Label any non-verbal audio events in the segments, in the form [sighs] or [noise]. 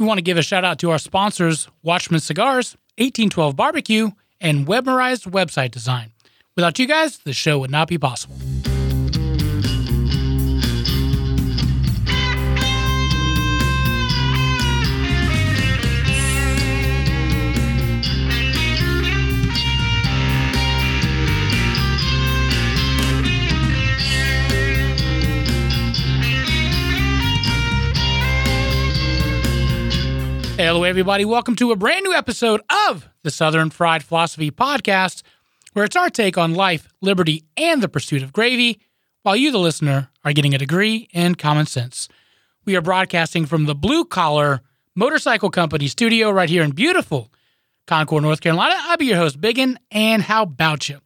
We want to give a shout out to our sponsors, Watchman Cigars, 1812 Barbecue, and Webmerized Website Design. Without you guys, the show would not be possible. Hello, everybody. Welcome to a brand new episode of the Southern Fried Philosophy Podcast, where it's our take on life, liberty, and the pursuit of gravy, while you, the listener, are getting a degree in common sense. We are broadcasting from the Blue Collar Motorcycle Company studio right here in beautiful Concord, North Carolina. I'll be your host, Biggin, and how about you?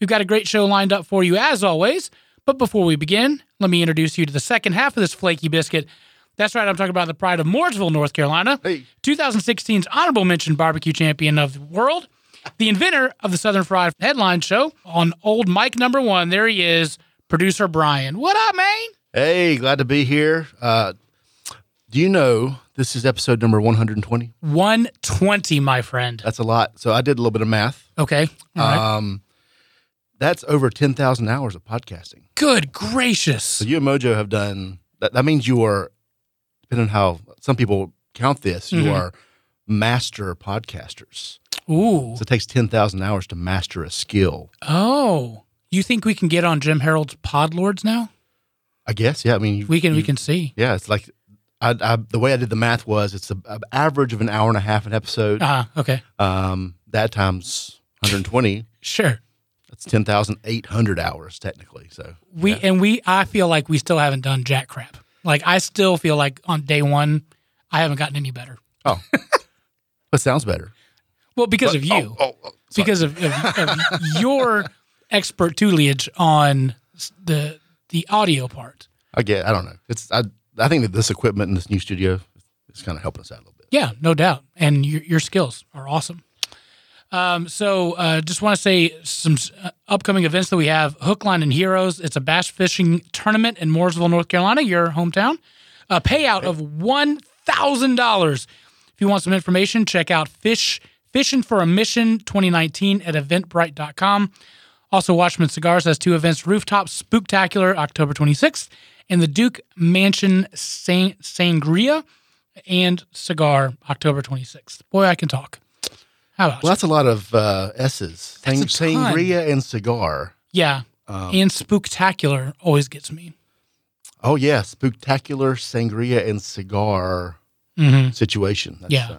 We've got a great show lined up for you as always. But before we begin, let me introduce you to the second half of this flaky biscuit. That's right, I'm talking about the pride of Mooresville, North Carolina. Hey. 2016's honorable mention barbecue champion of the world, the inventor of the Southern Fried headline show on old Mike number one. There he is, producer Brian. What up, man? Hey, glad to be here. Uh, do you know this is episode number 120? 120, my friend. That's a lot. So I did a little bit of math. Okay. All right. Um, that's over 10,000 hours of podcasting. Good gracious. So you and Mojo have done that. That means you are, depending on how some people count this, you Mhm. are master podcasters. Ooh. So it takes 10,000 hours to master a skill. Oh. You think we can get on Jim Harold's Pod Lords now? I guess. Yeah. I mean, you, We can we can see. Yeah. It's like, I, I, the way I did the math was it's an average of an hour and a half an episode. Uh okay. Um, that times 120, Sure. that's 10,800 hours technically. So We yeah. and we I feel like we still haven't done jack crap. Like I still feel like on day one I haven't gotten any better. oh, [laughs] that sounds better. Well, because But- of you. Oh, oh, oh, because of, of, of [laughs] your expert tutelage on the the audio part. I get, I don't know. It's, I, I think that this equipment in this new studio is kind of helping us out a little bit. Yeah, no doubt. And your, your skills are awesome. Um, so, uh, just want to say some uh, upcoming events that we have Hook, Line, and Heroes. It's a bass fishing tournament in Mooresville, North Carolina, your hometown. A payout of $1,000. If you want some information, check out Fish Fishing for a Mission 2019 at eventbrite.com. Also, Watchman Cigars has two events Rooftop Spooktacular, October 26th, and the Duke Mansion Sang- Sangria and Cigar, October 26th. Boy, I can talk. How about Well, you? that's a lot of uh, S's. That's Sang-. Sangria and cigar. Yeah. Um, and Spooktacular always gets me. oh, yeah. Spooktacular sangria and cigar Mm-hmm. situation. That's, Yeah. uh,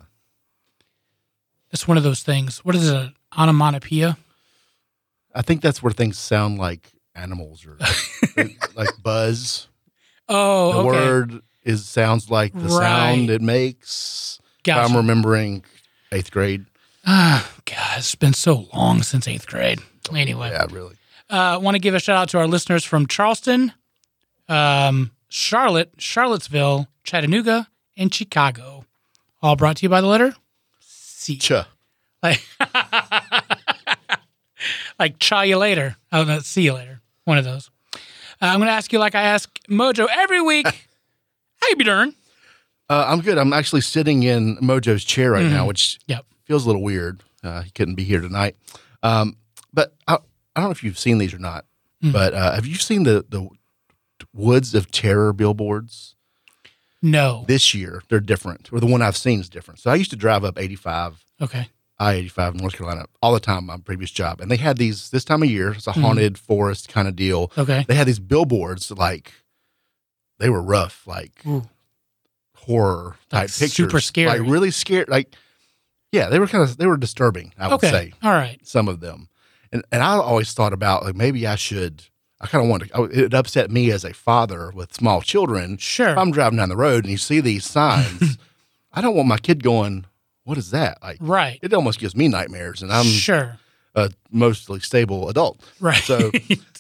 It's one of those things. What is it? Onomatopoeia? I think that's where things sound like animals or [laughs] like buzz. Oh, the okay. word is sounds like the Right. sound it makes. Gotcha. I'm remembering eighth grade. Ah, [sighs] God, it's been so long since eighth grade. Anyway, Yeah, really. uh, want to give a shout out to our listeners from Charleston, um, Charlotte, Charlottesville, Chattanooga, and Chicago. All brought to you by the letter C. Cha. Like, [laughs] like cha you later. Oh, no, see you later. One of those. Uh, I'm going to ask you like I ask Mojo every week. How you be doing? Uh, I'm good. I'm actually sitting in Mojo's chair right now, which Yep. Feels a little weird. Uh, he couldn't be here tonight. Um, but I, I don't know if you've seen these or not. But uh, have you seen the the Woods of Terror billboards No. this year? They're different, or the one I've seen is different. So I used to drive up 85 Okay. I 85 in North Carolina all the time, my previous job. And they had these this time of year, it's a haunted forest kind of deal. Okay. They had these billboards like they were rough, like Ooh. horror type Like pictures. super scary. Like really scared. Like, yeah, they were kind of, they were disturbing, I would Okay. say, All right. some of them. And, and I always thought about like maybe I should, I kind of wanted, to, it upset me as a father with small children. Sure. If I'm driving down the road and you see these signs, [laughs] I don't want my kid going, what is that? Like, right. it almost gives me nightmares, and I'm sure. a mostly stable adult. Right. So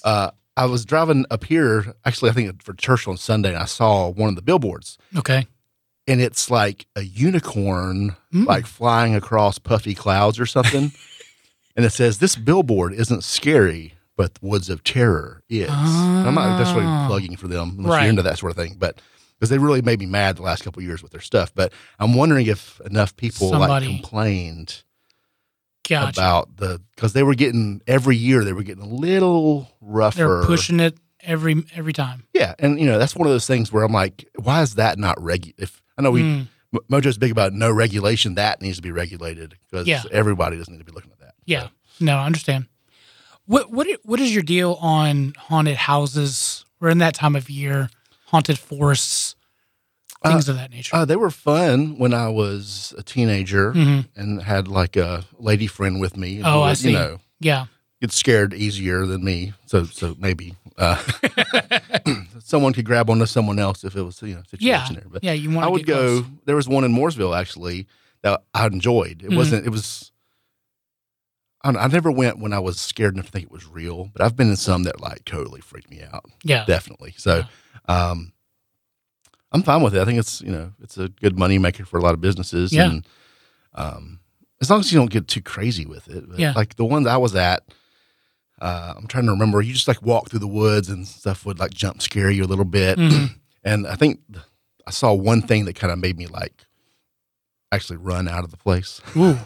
uh, I was driving up here, actually, I think for church on Sunday, and I saw one of the billboards, okay. And it's like a unicorn, Mm. like flying across puffy clouds or something. [laughs] and it says, This billboard isn't scary, but the Woods of Terror is. And I'm not necessarily Oh. plugging for them unless Right. you're into that sort of thing, but because they really made me mad the last couple of years with their stuff. But I'm wondering if enough people Somebody- like complained Gotcha. about the because they were getting every year they were getting a little rougher. They're pushing it every every time. Yeah, and you know that's one of those things where I'm like, why is that not regu? If I know we Mm, Mo- Mojo's big about no regulation, that needs to be regulated because Yeah. everybody doesn't need to be looking at that. yeah. No, I understand. What what what is your deal on haunted houses? We're in that time of year, haunted forests, things of that nature. Uh, they were fun when I was a teenager Mhm. and had like a lady friend with me. Oh, who I see. You know, yeah. Get scared easier than me. So so maybe uh, [laughs] [clears throat] someone could grab onto someone else if it was you know a situation Yeah. there. But Yeah. You want I would go. There was one in Mooresville actually that I enjoyed. It Mhm. wasn't. It was. I, don't I never went when I was scared enough to think it was real, but I've been in some that like totally freaked me out. Yeah. Definitely. So, um, I'm fine with it. I think it's you know it's a good money maker for a lot of businesses. Yeah. And, um, as long as you don't get too crazy with it. But Yeah. Like the ones I was at, uh, I'm trying to remember. You just like walk through the woods and stuff would like jump scare you a little bit. Mhm. [clears throat] And I think I saw one thing that kind of made me like actually run out of the place. Ooh.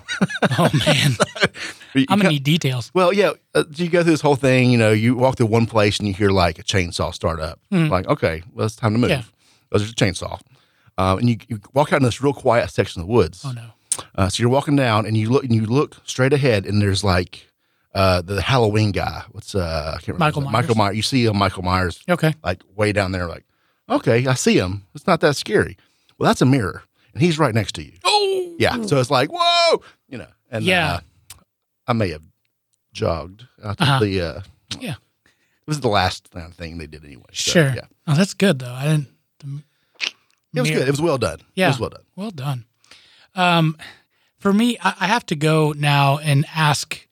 Oh man. [laughs] You I'm gonna need details. well, yeah, uh, you go through this whole thing. You know, you walk through one place and you hear like a chainsaw start up. Mhm. Like, okay, well, it's time to move. Yeah. Oh, there's a chainsaw, um, and you, you walk out in this real quiet section of the woods. Oh no. Uh, so you're walking down and you look and you look straight ahead and there's like uh, the Halloween guy. What's uh, I can't remember. Michael. Myers. Michael Myers. You see a Michael Myers Okay. like way down there. Like, okay, I see him. It's not that scary. Well, that's a mirror, and he's right next to you. Oh. Yeah. So it's like, whoa, you know. And Yeah. uh, I may have jogged out Uh-huh. the. Uh, Yeah. It was the last thing they did anyway. So, Sure. Yeah. Oh, that's good though. I didn't. the It was mirror- good. It was well done. Yeah. It was well done. Well done. Um, for me, I, I have to go now and ask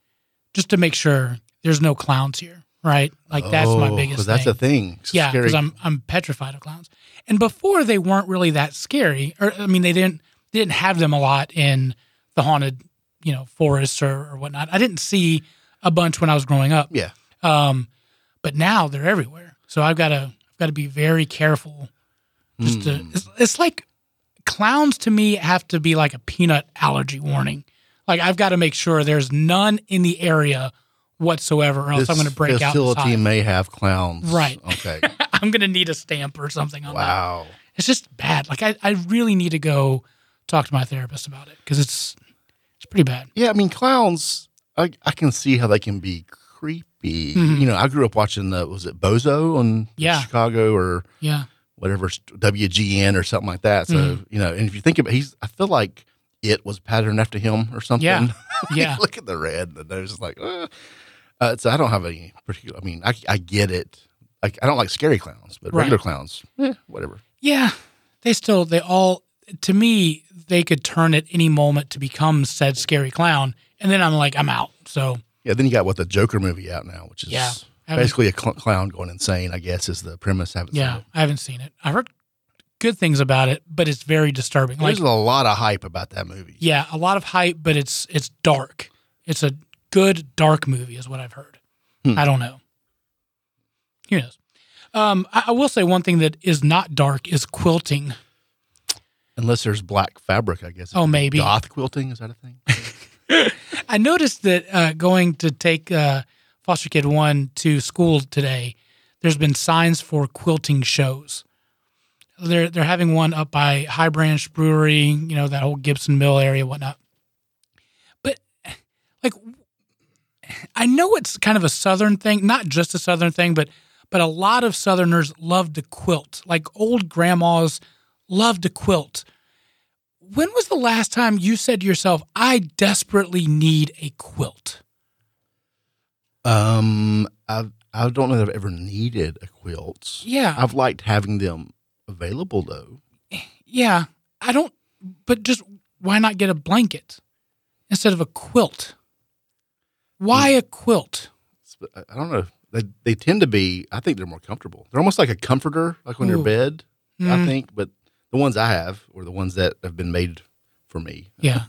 just to make sure there's no clowns here, right? Like that's my biggest. Oh, biggest That's thing. a thing. yeah, because I'm I'm petrified of clowns. And before they weren't really that scary, or I mean, they didn't they didn't have them a lot in the haunted, you know, forests or, or whatnot. I didn't see a bunch when I was growing up. Yeah. Um, but now they're everywhere. So I've got to I've got to be very careful. Just to Hmm. it's, it's like clowns to me have to be like a peanut allergy warning. Like I've got to make sure there's none in the area whatsoever, or else This I'm going to break out. facility Facility. may have clowns. Right. Okay. [laughs] I'm going to need a stamp or something on that. wow. It's just bad. Like I, I really need to go talk to my therapist about it because it's it's pretty bad. Yeah, I mean, clowns. I, I can see how they can be creepy. Mhm. You know, I grew up watching the was it Bozo on Yeah. Chicago or Yeah. whatever WGN or something like that. So Mhm. you know, and if you think about, he's I feel like it was patterned after him or something. Yeah. [laughs] Yeah. Look at the red, and there's just like, uh. Uh, so I don't have any particular. I mean, I I get it. Like I don't like scary clowns, but Right. regular clowns, eh, whatever. Yeah, they still they all to me they could turn at any moment to become said scary clown, and then I'm like I'm out. So Yeah. Then you got what the Joker movie out now, which is Yeah. Basically a cl- clown going insane. I guess is the premise. I haven't seen yeah. I haven't seen it. I heard good things about it, but it's very disturbing. Like There's a lot of hype about that movie. yeah, a lot of hype, but it's it's dark. It's a good dark movie, is what I've heard. Hmm. I don't know. Who knows? Um, I, I will say one thing that is not dark is quilting. Unless there's black fabric, I guess. Oh, maybe. Goth quilting is that a thing? [laughs] I noticed that uh, going to take uh, foster kid one to school today, there's been signs for quilting shows. They're they're having one up by High Branch Brewery, you know that whole Gibson Mill area, whatnot. But like, I know it's kind of a Southern thing, not just a Southern thing, but but a lot of Southerners love to quilt. Like old grandmas love to quilt. When was the last time you said to yourself, I desperately need a quilt? Um, I I don't know that I've ever needed a quilt. Yeah. I've liked having them available though. Yeah. I don't, but just why not get a blanket instead of a quilt? Why a quilt? I I don't know. They they tend to be. I think they're more comfortable. They're almost like a comforter, like on your Ooh. bed. I Mm, think, but the ones I have, or the ones that have been made for me, [laughs] yeah.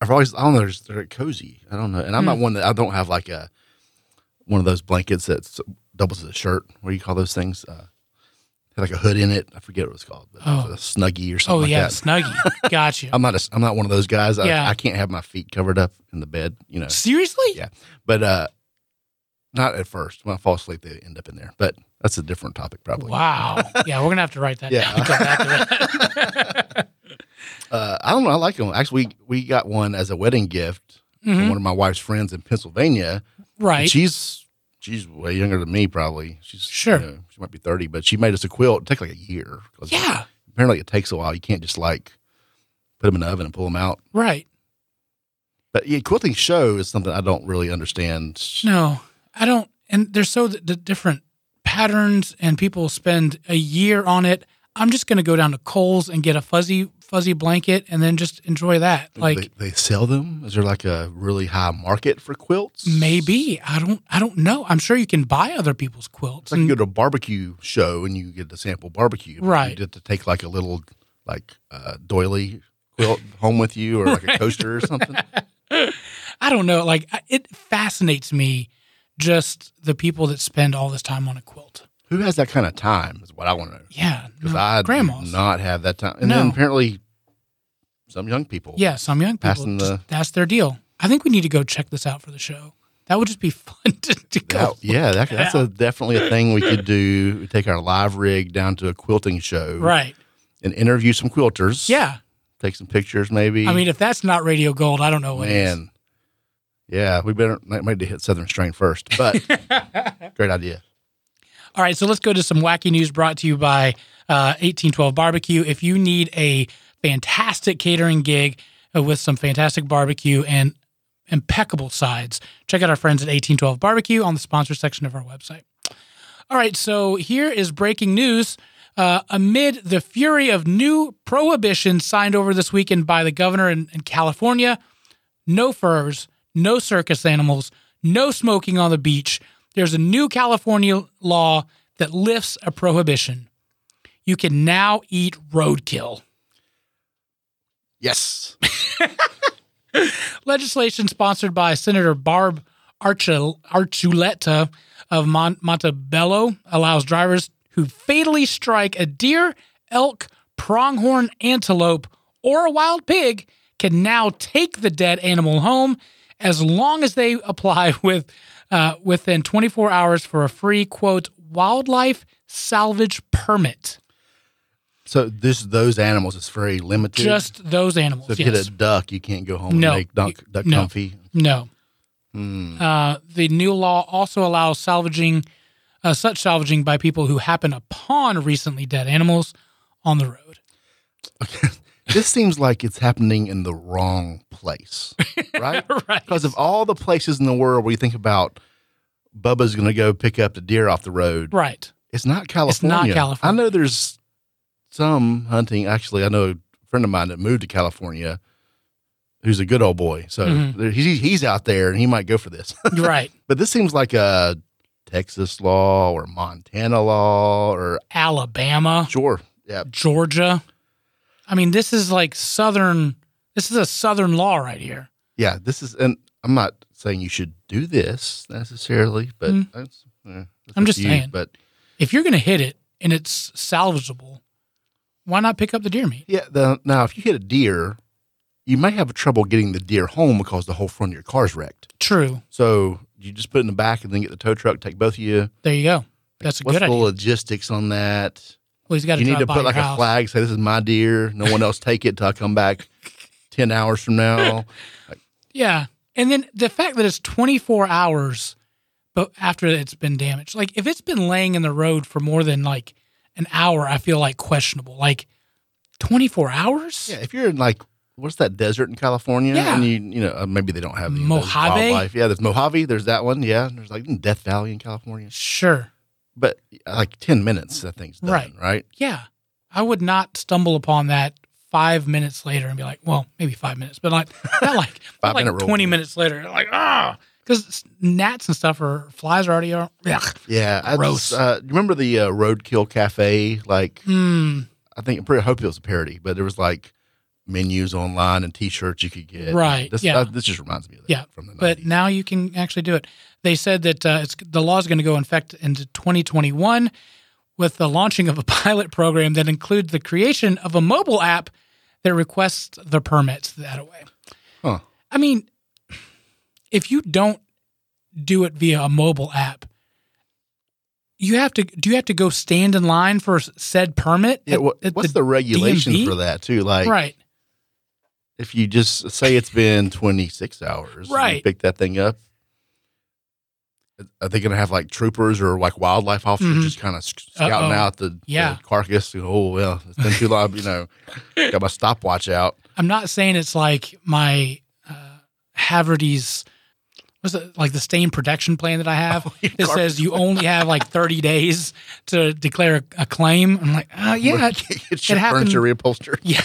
I've always I don't know. They're, they're cozy. I don't know, and I'm not one that I don't have like a one of those blankets that doubles as a shirt. What do you call those things? Uh, had like a hood in it. I forget what it was called, but it was Oh. a snuggie or Oh something like yeah, that. Snuggie. [laughs] Got you. I'm not a, I'm not one of those guys. I, Yeah. I can't have my feet covered up in the bed, you know. Seriously? Yeah. But uh not at first. When I fall asleep, they end up in there. But that's a different topic, probably. Wow. [laughs] Yeah, we're gonna have to write that Yeah. down. That. [laughs] Uh, I don't know. I like them. Actually, we, we got one as a wedding gift from Mhm. one of my wife's friends in Pennsylvania. Right. She's she's way younger than me, probably. She's Sure. you know, she might be thirty, but she made us a quilt. It took like a year. Yeah. Apparently, it takes a while. You can't just like put them in the oven and pull them out. Right. But yeah, quilting show is something I don't really understand. No, I don't. And there's so the, the different patterns, and people spend a year on it. I'm just going to go down to Kohl's and get a fuzzy fuzzy blanket, and then just enjoy that. Like they, they sell them. Is there like a really high market for quilts? maybe I don't. I don't know. I'm sure you can buy other people's quilts. It's like you go to a barbecue show and you get to sample barbecue. Right. You get to take like a little like uh, doily quilt home with you or like a coaster or something. [laughs] I don't know. Like it fascinates me just the people that spend all this time on a quilt. Who has that kind of time? Is what I want to know. Yeah, Because no, I grandmas. do not have that time. And No. then apparently some young people. Yeah, some young people. The- that's their deal. I think we need to go check this out for the show. That would just be [laughs] fun to, to go. That- yeah, that, that's a, definitely a thing we could do. We take our live rig down to a quilting show Right. and interview some quilters. Yeah. Take some pictures, maybe. I mean, if that's not radio gold, I don't know what is. man. Yeah, we better might might need to hit Southern Strain first, but [laughs] great idea. All right, so let's go to some wacky news brought to you by uh, 1812 Barbecue. If you need a fantastic catering gig uh, with some fantastic barbecue and impeccable sides, check out our friends at 1812 Barbecue on the sponsor section of our website. All right, so here is breaking news. Uh, amid the fury of new prohibitions signed over this weekend by the governor in, in California, no furs, no circus animals, no smoking on the beach. There's a new California law that lifts a prohibition. You can now eat roadkill. Yes. [laughs] Legislation sponsored by Senator Bob Archul- Archuleta of Mon- Montebello allows drivers who fatally strike a deer, elk, pronghorn antelope, or a wild pig can now take the dead animal home as long as they [laughs] apply with uh, within 24 hours for a free quote wildlife salvage permit. So this those animals is very limited. Just those animals. so if yes. you hit a duck, you can't go home No. and make duck, duck No. confit. No. Hmm. Uh, the new law also allows salvaging, uh, such salvaging by people who happen upon recently dead animals on the road. Okay. [laughs] this seems like it's happening in the wrong place, [laughs] right? right. Because of all the places in the world where you think about Bubba's going to go pick up the deer off the road, Right. it's not California. It's not California. I know there's some hunting. Actually, I know a friend of mine that moved to California who's a good old boy. So Mhm. there- he's, he's out there and he might go for this. [laughs] right. but this seems like a Texas law or Montana law or Alabama, sure. Yeah. Georgia. I mean, this is like southern. This is a southern law right here. Yeah. This is, and I'm not saying you should do this necessarily, but Mm. that's, eh, I'm just you. saying. But If you're going to hit it and it's salvageable, why not pick up the deer meat? yeah, the, now if you hit a deer, you may have trouble getting the deer home because the whole front of your car's wrecked. True. So you just put it in the back and then get the tow truck, take both of you. There you go. That's a What's good the idea. logistics on that? Well, he's got to You need to put like a flag, say this is my deer. No one else take it till I come back ten hours from now. [laughs] Yeah. And then the fact that it's 24 hours but after it's been damaged. Like if it's been laying in the road for more than like an hour, I feel like questionable. Like 24 hours? Yeah, if you're in like what's that desert in California, Yeah. and you you know uh, maybe they don't have any Mojave? wildlife. Yeah, there's Mojave. There's that one. Yeah, there's like Death Valley in California. Sure. But uh, like ten minutes, that thing's done. Right. Right. Yeah. I would not stumble upon that five minutes later and be like, well, maybe five minutes, but like not like [laughs] not like Five-minute 20 minutes later. Like, ah, because gnats and stuff or flies are already, are, ugh. Yeah. I Gross. just, uh, you remember the uh, Roadkill Cafe? Like Hmm. I think I'm pretty I hope it was a parody, but there was like menus online and T-shirts you could get. Right, This, yeah. uh, this just reminds me of that. Yeah, From the but now you can actually do it. They said that uh, it's the law is going to go in effect into 2021. with the launching of a [laughs] pilot program that includes the creation of a mobile app that requests the permits that way. Huh. I mean, if you don't do it via a mobile app, you have to do you have to go stand in line for said permit? Yeah, what, at what's the, regulation DMV? for that too? Like, right. if you just say it's been 26 hours, Right. pick that thing up. Are they going to have like troopers or like wildlife officers Mhm. just kind of scouting Uh-oh. out the, Yeah. the carcass? Oh well, it's been too long. You know, got my stopwatch out. [laughs] I'm not saying it's like my uh, Haverty's what's it like the stain protection plan that I have your that car- says you only have like 30 days to declare a, a claim. I'm like, uh, yeah, it, [laughs] get your happened- furniture reupholstered. [laughs] yeah,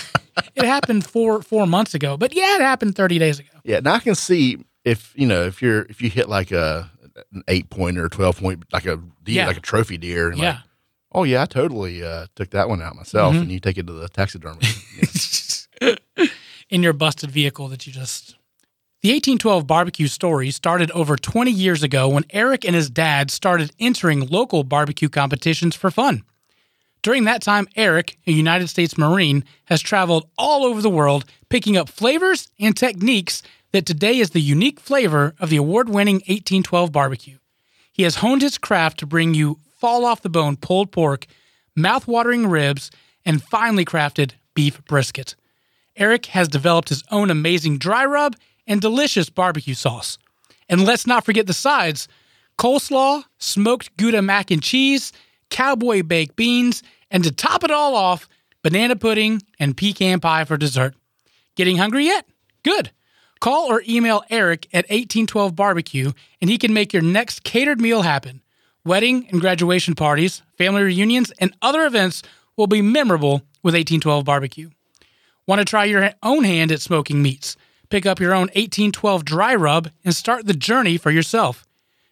it happened four four months ago, but yeah, it happened 30 days ago. Yeah, now I can see if you know if you're if you hit like a an eight point pointer, twelve point, like a deer, Yeah. like a trophy deer. And Yeah. Like, oh yeah, I totally uh, took that one out myself, Mhm. and you take it to the taxidermy. [laughs] Yeah. in your busted vehicle that you just. The 1812 barbecue story started over 20 years ago when Eric and his dad started entering local barbecue competitions for fun. During that time, Eric, a United States Marine, has traveled all over the world picking up flavors and techniques that today is the unique flavor of the award winning 1812 barbecue. He has honed his craft to bring you fall off the bone pulled pork, mouth-watering ribs, and finely crafted beef brisket. Eric has developed his own amazing dry rub and delicious barbecue sauce. And let's not forget the sides coleslaw, smoked Gouda mac and cheese, cowboy baked beans, and to top it all off, banana pudding and pecan pie for dessert. Getting hungry yet? Good. Call or email Eric at 1812 Barbecue and he can make your next catered meal happen. Wedding and graduation parties, family reunions, and other events will be memorable with 1812 Barbecue. Want to try your own hand at smoking meats? Pick up your own 1812 dry rub and start the journey for yourself.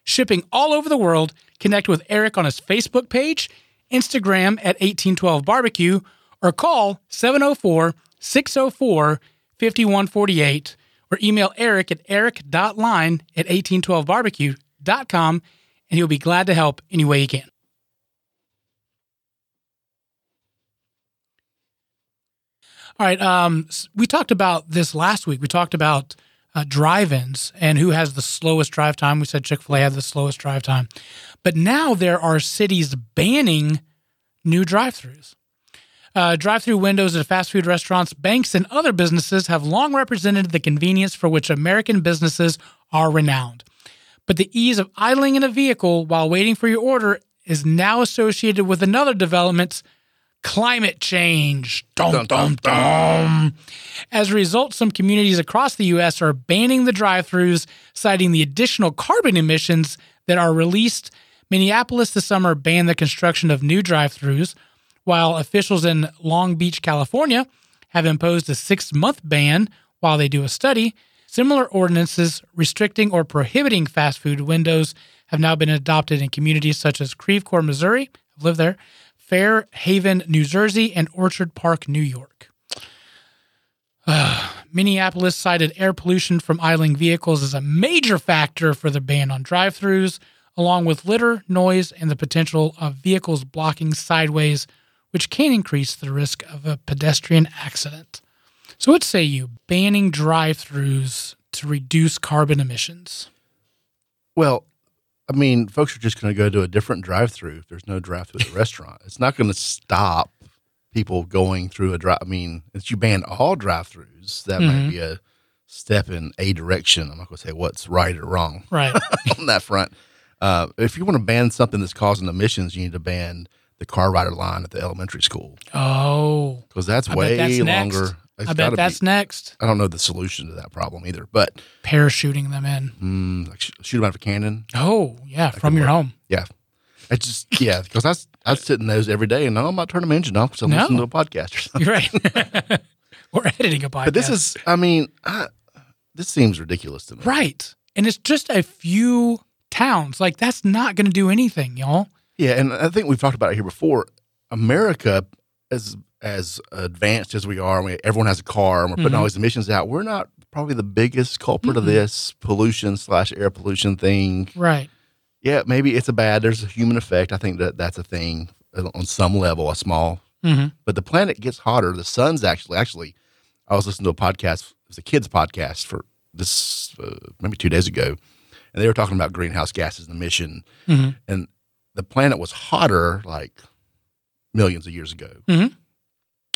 Shipping all over the world, connect with Eric on his Facebook page, Instagram at 1812 Barbecue, or call 704 604 5148 or email Eric at eric.line at 1812barbecue.com and he'll be glad to help any way he can. All right. Um, we talked about this last week. We talked about uh, drive-ins and who has the slowest drive time. We said Chick Fil A had the slowest drive time, but now there are cities banning new drive-throughs. Uh, drive-through windows at fast food restaurants, banks, and other businesses have long represented the convenience for which American businesses are renowned. But the ease of idling in a vehicle while waiting for your order is now associated with another development climate change. Dum, dum, dum. As a result, some communities across the U.S. are banning the drive throughs, citing the additional carbon emissions that are released. Minneapolis this summer banned the construction of new drive throughs, while officials in Long Beach, California, have imposed a six month ban while they do a study. Similar ordinances restricting or prohibiting fast food windows have now been adopted in communities such as Creve Coeur, Missouri, I've lived there, Fair Haven, New Jersey, and Orchard Park, New York. [sighs] Minneapolis cited air pollution from idling vehicles as a major factor for the ban on drive throughs, along with litter, noise, and the potential of vehicles blocking sideways, which can increase the risk of a pedestrian accident. So, what say you, banning drive throughs to reduce carbon emissions? Well, I mean, folks are just going to go to a different drive-through if there's no drive-through at the [laughs] restaurant. It's not going to stop people going through a drive. I mean, if you ban all drive-throughs, that Mhm. might be a step in a direction. I'm not going to say what's right or wrong [laughs] Right. on that front. Uh, if you want to ban something that's causing emissions, you need to ban the car rider line at the elementary school oh, because that's I way that's next. I bet that's Be, next. I don't know the solution to that problem either, but Parachuting them in. mm, like sh- shoot them out of a cannon. Oh, yeah, from your work. home. Yeah. It's just yeah, because I I sit in those every day, and no, I'm not turning my engine off because I'm No. listening to a podcast or something. You're right. [laughs] We're editing a podcast. But this is, I mean, I, this seems ridiculous to me. right. And it's just a few towns. Like, that's not going to do anything, y'all. Yeah, and I think we've talked about it here before. America, as as advanced as we are, I mean, everyone has a car, and we're putting all Mhm. these emissions out. We're not probably the biggest culprit of Mm-mm. this pollution slash air pollution thing. Right. Yeah, maybe it's a bad. There's a human effect. I think that that's a thing on some level a small. Mhm. But the planet gets hotter. The sun's actually actually. I was listening to a podcast. It was a kids podcast for this uh, maybe two days ago, and they were talking about greenhouse gases and emission, Mhm. and the planet was hotter like millions of years ago. Mhm.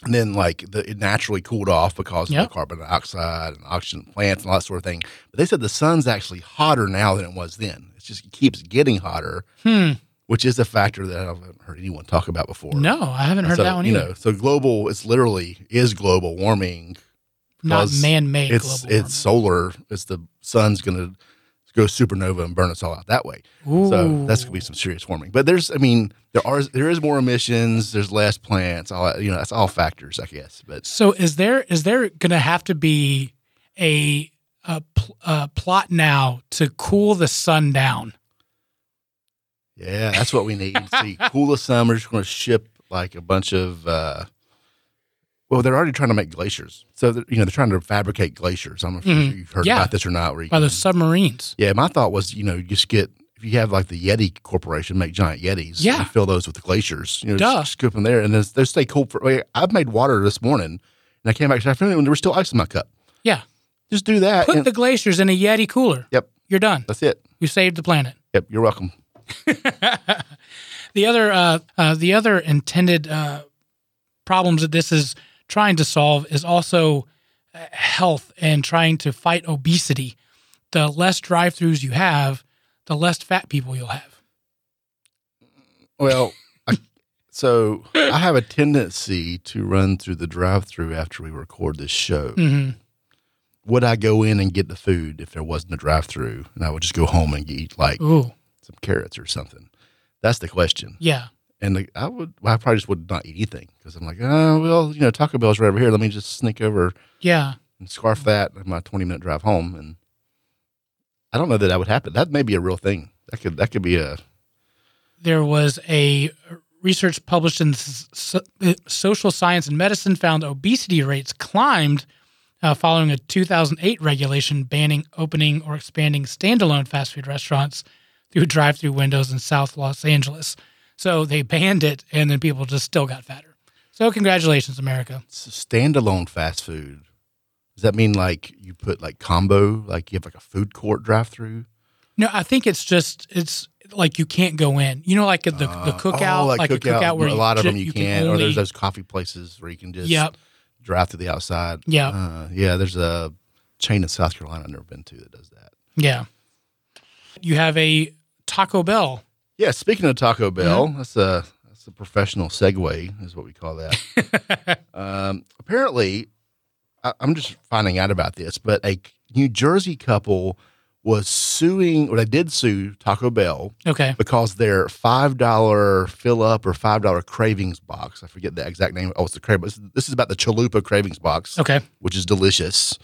And then, like, the, it naturally cooled off because Yep. of the carbon dioxide and oxygen plants and all that sort of thing. But they said the sun's actually hotter now than it was then. It's just it keeps getting hotter, Hmm. which is a factor that I haven't heard anyone talk about before. No, I haven't heard so, that one you either. know, so global, it's literally is global warming. Not man-made It's global warming. it's solar. It's the sun's going to go supernova and burn us all out that way. So that's going to be some serious warming. But there's, I mean, there are there is more emissions. There's less plants. All you know, that's all factors, I guess. But So is there is there going to have to be a a, a plot now to cool the sun down? yeah, that's what we need. See, [laughs] coolest summer Just going to ship like a bunch of. uh well, they're already trying to make glaciers, so you know they're trying to fabricate glaciers. I'm not if Mhm. you've heard Yeah. about this or not. By the submarines. Yeah, my thought was, you know, you just get if you have like the Yeti Corporation make giant Yetis, Yeah. and fill those with glaciers. You know, Duh. just scoop them there, and then they stay cool for. Like, I've made water this morning, and I came back this afternoon, and there was still ice in my cup. Yeah. Just do that. Put and- the glaciers in a Yeti cooler. yep, You're done. that's it. You saved the planet. Yep, you're welcome. [laughs] The other uh, uh, the other intended uh, problems that this is trying to solve is also uh, health and trying to fight obesity. The less drive-throughs you have, the less fat people you'll have. Well, I, so I have a tendency to run through the drive-through after we record this show. hmm Would I go in and get the food if there wasn't a drive-through, and I would just go home and eat like Ooh, some carrots or something? That's the question. yeah. And the, I would, well, I probably just would not eat anything because I'm like, oh, well, you know, Taco Bell's right over here. Let me just sneak over Yeah. and scarf that in my 20 minute drive home. And I don't know that that would happen. That may be a real thing. That could, that could be a, there was a research published in S- Social Science and Medicine found obesity rates climbed uh, following a 2008 regulation banning opening or expanding standalone fast food restaurants through drive-through windows in South Los Angeles. So they banned it, and then people just still got fatter. So congratulations, America. it's standalone fast food. Does that mean like you put like combo, like you have like a food court drive through? No, I think it's just it's like you can't go in. You know, like the the cookout, oh, like, a cookout where a lot of ju- them you, can can't. or there's those coffee places where you can just Yep. drive to the outside. Yeah. Uh, yeah. There's a chain in South Carolina I've never been to that does that. Yeah. You have a Taco Bell. Yeah, speaking of Taco Bell, Mm-hmm. that's a that's a professional segue, is what we call that. [laughs] um, apparently, I, I'm just finding out about this, but a New Jersey couple was suing, or they did sue Taco Bell Okay. because their five dollar fill up or five dollar cravings box. I forget the exact name. Oh, it's the cravings. This is about the Chalupa cravings box Okay. which is delicious.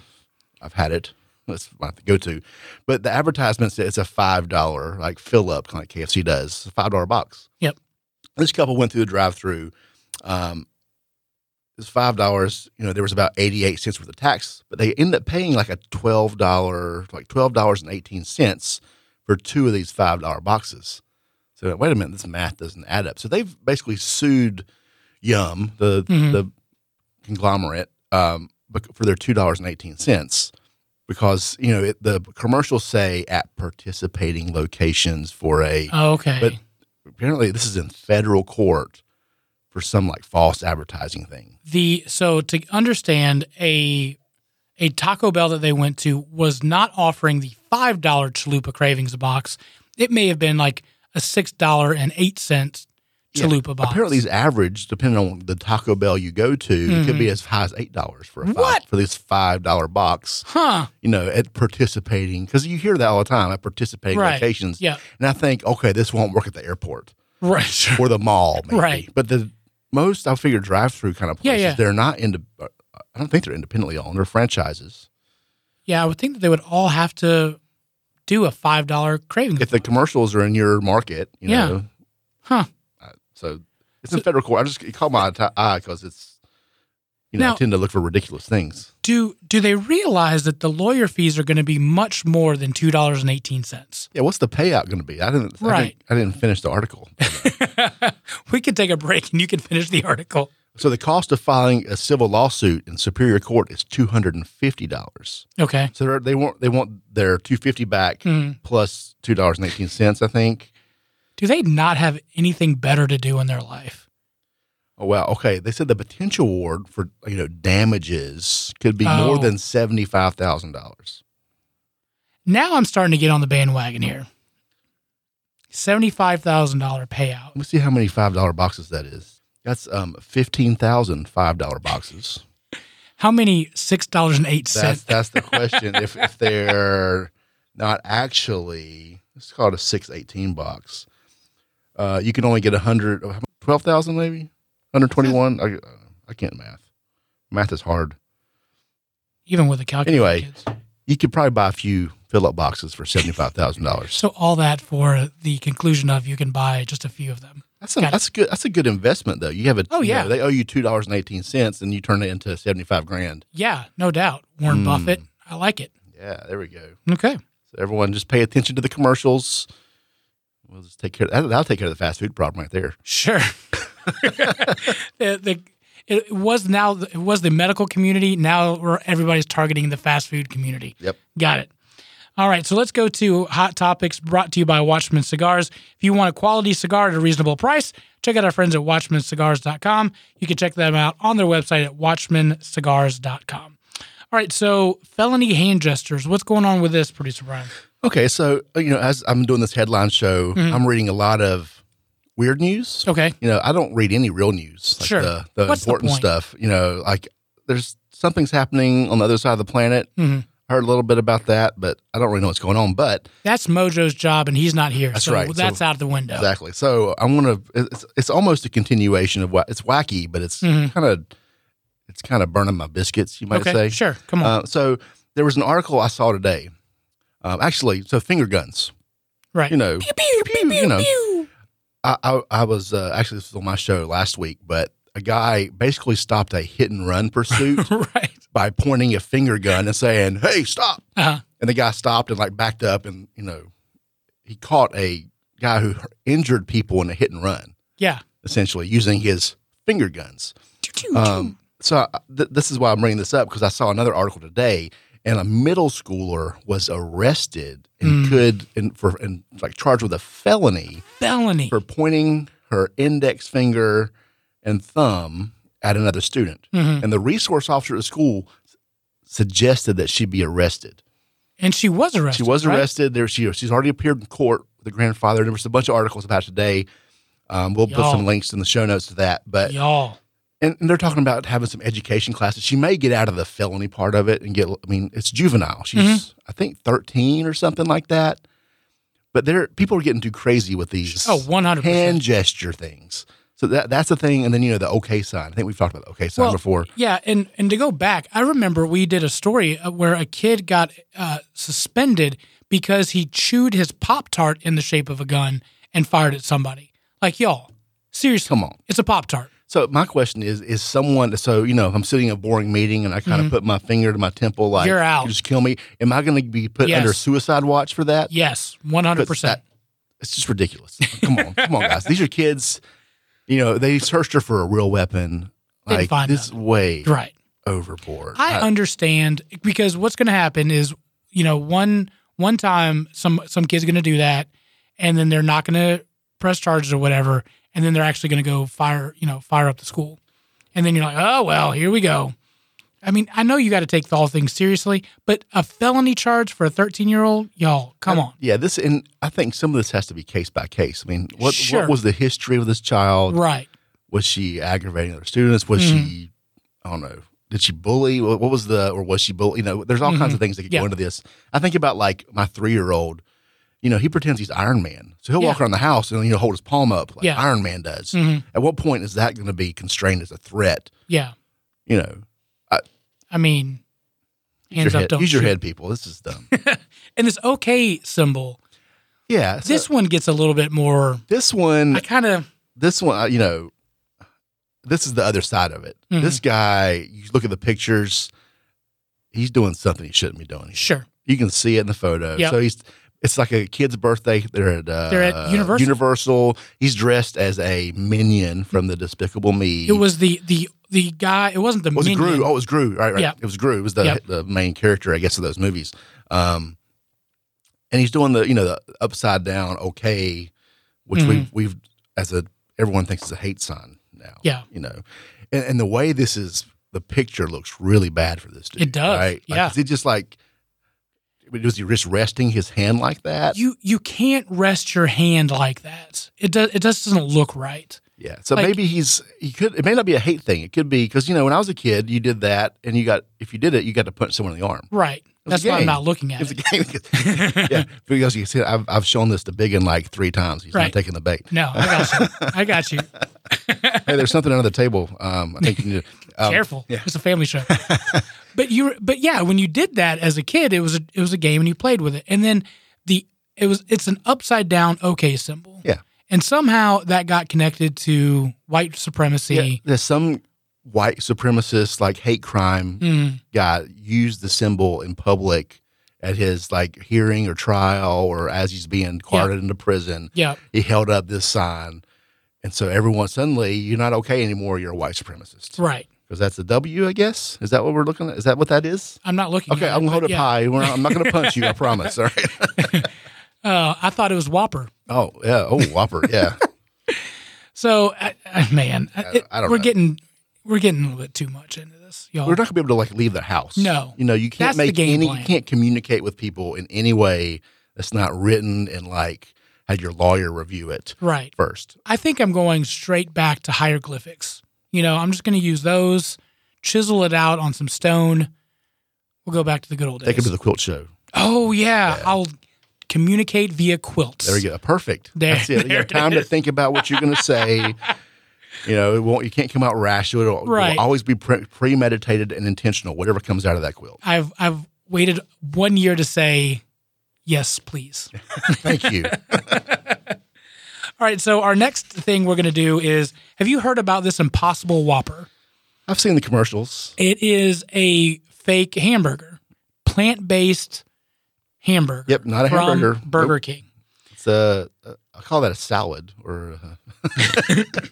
I've had it. That's my go to. But the advertisement said it's a five dollar like fill up, kind of like KFC does. It's a five dollar box. Yep. This couple went through the drive through. Um, it's five dollars. You know, there was about eighty eight cents worth of tax, but they ended up paying like a twelve dollar, like twelve dollars and eighteen cents for two of these five dollar boxes. So wait a minute, this math doesn't add up. So they've basically sued Yum, the Mhm. the conglomerate, um, for their two dollars and eighteen cents, because you know it, the commercials say at participating locations for a. Oh, okay. But apparently, this is in federal court for some like false advertising thing. the so to understand a a Taco Bell that they went to was not offering the five dollar chalupa cravings box. It may have been like a six dollar and eight cents chalupa box. Apparently, these average depending on the Taco Bell you go to. It could be as high as eight dollars for a five, Mm-hmm. What? for this five dollar box. huh? You know, at participating because you hear that all the time at participating Right. locations. Yeah. and I think okay, this won't work at the airport. Right. Sure. [laughs] or the mall, maybe. Right. But the most I figure drive through kind of places, yeah. yeah. they're not into. I don't think they're independently owned. They're franchises. Yeah, I would think that they would all have to do a five dollar craving. If the commercials are in your market, you Yeah. know. Huh. So it's in federal court. I just it caught my eye because it's you know, Now- I tend to look for ridiculous things. Do do they realize that the lawyer fees are going to be much more than two dollars and eighteen cents? Yeah, what's the payout going to be? I didn't. I Right. didn't, I didn't finish the article. [laughs] we can take a break and you can finish the article. so the cost of filing a civil lawsuit in Superior Court is two hundred and fifty dollars. Okay. So they're- want they want their two fifty back Mhm. plus two dollars and eighteen cents. I think. Do they not have anything better to do in their life? Oh wow. Okay. They said the potential award for you know damages could be more Oh. than seventy five thousand dollars. Now I'm starting to get on the bandwagon here. Seventy-five thousand dollar payout. Let me see how many five dollar boxes that is. That's um fifteen thousand five dollar boxes. [laughs] How many six dollars and eight That's that's the question. if if [laughs] they're not actually, it's called a six eighteen box. Uh, you can only get a hundred, twelve thousand maybe, hundred twenty one. I uh, I can't math. Math is hard. Even with the calculator. Anyway. kids. You could probably buy a few fill up boxes for seventy five thousand dollars. So all that for the conclusion of you can buy just a few of them. That's a, Got that's a good that's a good investment though. You have a Oh, you yeah. know, they owe you two dollars and eighteen cents, and you turn it into seventy five grand. Yeah, no doubt. Warren Mm. Buffett. I like it. Yeah, there we go. Okay. So everyone, just pay attention to the commercials. We'll just take care. Of, that, that'll take care of the fast food problem right there. Sure. [laughs] the, the, it was now it was the medical community. Now everybody's targeting the fast food community. Yep. Got it. All right, so let's go to hot topics brought to you by Watchman Cigars. If you want a quality cigar at a reasonable price, check out our friends at watchmancigars.com. You can check them out on their website at watchmancigars.com. All right, so felony hand gestures. What's going on with this, producer Brian? Okay, so uh, you know, as I'm doing this headline show, Mm-hmm. I'm reading a lot of weird news. Okay. You know, I don't read any real news, like Sure. the, the What's the important point? stuff. You know, like there's something's happening on the other side of the planet. Mhm. Heard a little bit about that, but I don't really know what's going on. But That's Mojo's job, and he's not here. That's so right. That's So- out of the window. Exactly. So I'm gonna. It's, it's almost a continuation of what it's wacky, but it's Mhm. kind of it's kind of burning my biscuits. You might okay, say. sure. Come on. Uh, so there was an article I saw today. Um, actually, so finger guns. right. You know, Pew, pew, pew, you know. pew. I I, I was uh, actually this was on my show last week, but a guy basically stopped a hit and run pursuit [laughs] right. by pointing a finger gun and saying, "Hey, stop!" Uh-huh. And the guy stopped and like backed up, and you know, he caught a guy who injured people in a hit and run. Yeah. essentially using his finger guns. Um, so I- th- this is why I'm bringing this up because I saw another article today, and a middle schooler was arrested and Mm. could and for and like charged with a felony felony. for pointing her index finger and thumb at another student. Mhm. And the resource officer at the school suggested that she be arrested. And she was arrested. She was right? arrested. There, she she's already appeared in court with the grandfather. There was a bunch of articles about today. Um, we'll put Y'all. some links in the show notes to that. But Y'all. And, they're talking about having some education classes. She may get out of the felony part of it and get. I mean, it's juvenile. She's Mm-hmm. I think thirteen or something like that. But there, people are getting too crazy with these Oh, 100%. hand gesture things. So that that's the thing. And then you know the OK sign. I think we've talked about the OK sign Well, before. Yeah, and and to go back, I remember we did a story uh, where a kid got uh, suspended because he chewed his pop tart in the shape of a gun and fired at somebody. Like y'all, seriously, Come on. it's a pop tart. So my question is: Is someone so you know if I'm sitting in a boring meeting and I kind of put my finger to my temple like Mm-hmm. You're out. you just kill me? Am I going to be put Yes. under suicide watch for that? Yes, one hundred percent. It's just ridiculous. come on, come on, guys. These are kids. You know they searched her for a real weapon. Like find this is none. way Right. overboard. I understand because what's going to happen is, you know, one one time some some kid's going to do that, and then they're not going to press charges or whatever, and then they're actually going to go fire, you know, fire up the school, and then you're like, oh well, here we go. I mean, I know you got to take all things seriously, but a felony charge for a 13 year old, y'all, come on, Yeah, this and I think some of this has to be case by case. I mean, what Sure. what was the history of this child? right? Was she aggravating other students? Was Mm-hmm. she, I don't know, did she bully? What was the, or was she bully? You know, there's all kinds of things that could Mm-hmm. Yeah. go into this. I think about like my three year old, you know, he pretends he's Iron Man. So he'll walk around the house and, you know, hold his palm up like Yeah. Mm-hmm. Iron Man does. At what point is that going to be constrained as a threat? Yeah, You know, I mean, hands up, head, don't use your head, people. This is dumb. [laughs] And this okay symbol, yeah. so this one gets a little bit more. this one, I kind of this one, you know, this is the other side of it. Mhm. This guy, you look at the pictures, he's doing something he shouldn't be doing. Sure. You can see it in the photo. Yep. So he's it's like a kid's birthday. They're at uh, They're at Universal. Universal. He's dressed as a minion from the Despicable Me. It was the the the guy. It wasn't the was it minion. Gru? Oh, it was Gru. Right, right. Yeah. It was Gru. It was the Yep. the main character, I guess, of those movies. Um, and he's doing the you know the upside down okay, which Mm-hmm. we've we've as a everyone thinks is a hate sign now. Yeah. you know, and, and the way this is, the picture looks really bad for this dude. It does, Right? Like, yeah. Is he just like? Was he just resting his hand like that? You you can't rest your hand like that. It does. It just doesn't look right. Yeah. So Like- maybe he's he could it may not be a hate thing. It could be because you know when I was a kid, you did that and you got if you did it, you got to punch someone in the arm. Right. That's why I'm not looking at it. game. [laughs] yeah, because you see, I've I've shown this to Biggin like three times. He's Right. not taking the bait. No, I got you. I got you. [laughs] Hey, there's something under the table. Um, I think you need. To, [laughs] um, Careful. It's a family show. [laughs] but you but yeah, when you did that as a kid, it was a it was a game and you played with it. And then the it was it's an upside down okay symbol. Yeah. And somehow that got connected to white Yeah, supremacy. there's some white supremacist like hate crime Mm, guy used the symbol in public at his like hearing or trial or as he's being carted into prison. yeah. He held up this sign, and so everyone suddenly you're not okay anymore. You're a white supremacist Right. Because that's the W, I guess. Is that what we're looking at? Is that what that is? I'm not looking Okay, I'm gonna hold it yeah. high. Not, I'm not gonna punch you. I [laughs] promise. All right. [laughs] Uh, I thought it was Whopper. Oh yeah. Oh Whopper. Yeah. [laughs] So, uh, uh, man, it- I don't we're know. getting we're getting a little bit too much into this, y'all. We're not gonna be able to like leave the house. No. You know, you can't That's make any. plan. You can't communicate with people in any way that's not written and like had your lawyer review it right. first. I think I'm going straight back to hieroglyphics. You know, I'm just going to use those, chisel it out on some stone. We'll go back to the good old days. Take him to the quilt show. oh yeah, I'll communicate via quilts. There you go. Perfect. There- That's it. You there have time to think about what you're going [laughs] to say. You know, it won't. You can't come out rash. It'll, it'll always be pre- premeditated and intentional. Whatever comes out of that quilt. I've I've waited one year to say yes, please. [laughs] Thank you. [laughs] All right, so our next thing we're going to do is have you heard about this impossible whopper? I've seen the commercials. It is a fake hamburger, plant-based hamburger. Yep, not a hamburger. Burger Nope. King. It's a. I call that a salad or. Uh, a, [laughs]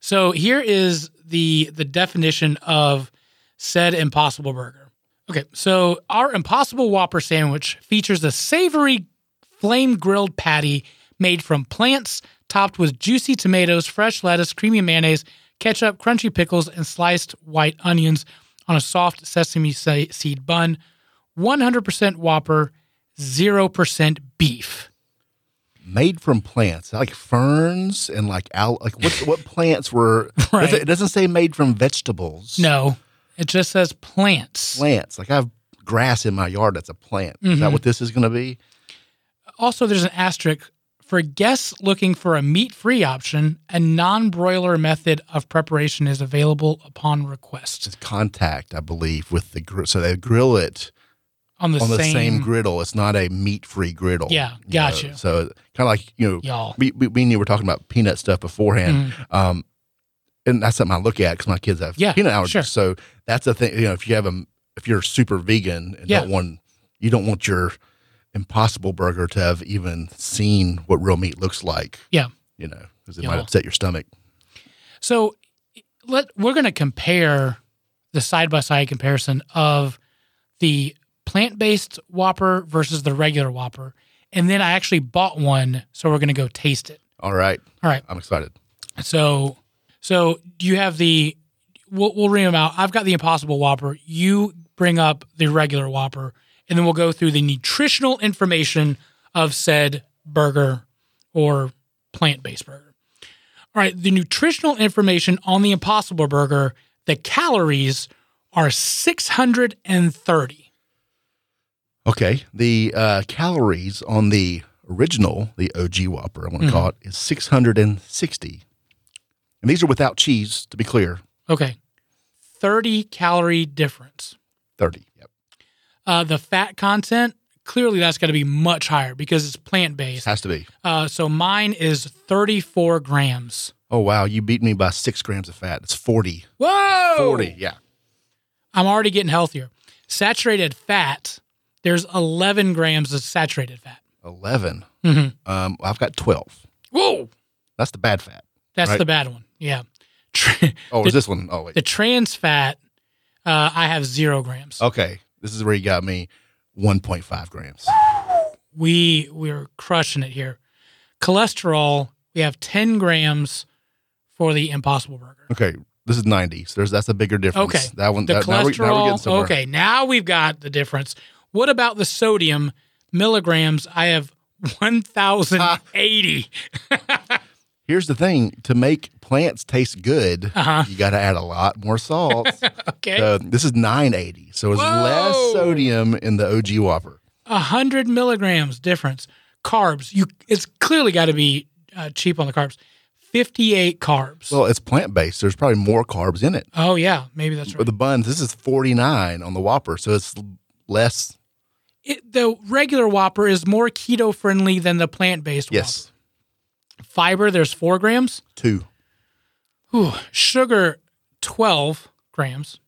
So here is the the definition of said Impossible Burger. Okay, so our Impossible Whopper sandwich features a savory flame grilled patty made from plants, topped with juicy tomatoes, fresh lettuce, creamy mayonnaise, ketchup, crunchy pickles, and sliced white onions on a soft sesame seed bun. 100% Whopper, 0% beef. made from plants like ferns and like al- like what what plants were [laughs] Right. it, doesn't say made from vegetables No, it just says plants. plants like i have grass in my yard that's a plant is Mm-hmm. that what this is going to be Also, there's an asterisk for guests looking for a meat free option. A non broiler method of preparation is available upon request it's contact i believe with the grill so they grill it on the, on the same, same, griddle it's not a meat free griddle Yeah, you know? you. so kind of like you know Y'all. we, we, we and you were talking about peanut stuff beforehand um and that's something i look at because my kids have. Yeah, peanut allergies sure. so that's the thing you know if you have a if you're super vegan and Yeah. don't want you don't want your impossible burger to have even seen what real meat looks like Yeah. you know because it might upset your stomach So let we're going to compare the side by side comparison of the plant based Whopper versus the regular Whopper. And then I actually bought one, so we're going to go taste it. all right All right. i'm excited So, so do you have the? We'll, we'll read them out. I've got the Impossible Whopper. You bring up the regular Whopper, and then we'll go through the nutritional information of said burger or plant-based burger. All right, the nutritional information on the Impossible Burger. The calories are six hundred and thirty. okay the uh calories on the original the og whopper i want to call Mm-hmm. it is 660 and these are without cheese to be clear Okay, thirty calorie difference. 30 yep Uh, the fat content clearly that's got to be much higher because it's plant based. has to be Uh, so mine is 34 grams Oh wow, you beat me by six grams of fat. It's forty. Whoa! Forty, yeah. I'm already getting healthier. Saturated fat, there's 11 grams of saturated fat. 11 Mhm. Um, I've got twelve. Whoa! That's the bad fat. That's Right. the bad one. Yeah. Tra- Oh, [laughs] The- is this one? Oh wait. the trans fat, uh, I have zero grams. Okay, this is where you got me. One point five grams. We we're crushing it here. Cholesterol, we have 10 grams for the Impossible Burger. Okay, this is ninety. So there's that's a bigger difference. Okay. that one. The that, now, we, now we're cholesterol, okay, now we've got the difference. What about the sodium milligrams? I have 1,080. [laughs] Here's the thing: to make plants taste good, Uh-huh. you got to add a lot more salt. [laughs] Okay. Uh, this is 980, so it's less sodium in the OG Whopper. A hundred milligrams difference. Carbs. You. It's clearly got to be uh, cheap on the carbs. Fifty-eight carbs. Well, it's plant based. There's probably more carbs in it. oh yeah, maybe that's right. But the buns, this is 49 on the Whopper, so it's less. It, the regular Whopper is more keto friendly than the plant-based Yes, Whopper. Fiber. There's four grams. two. Ooh, sugar, twelve grams.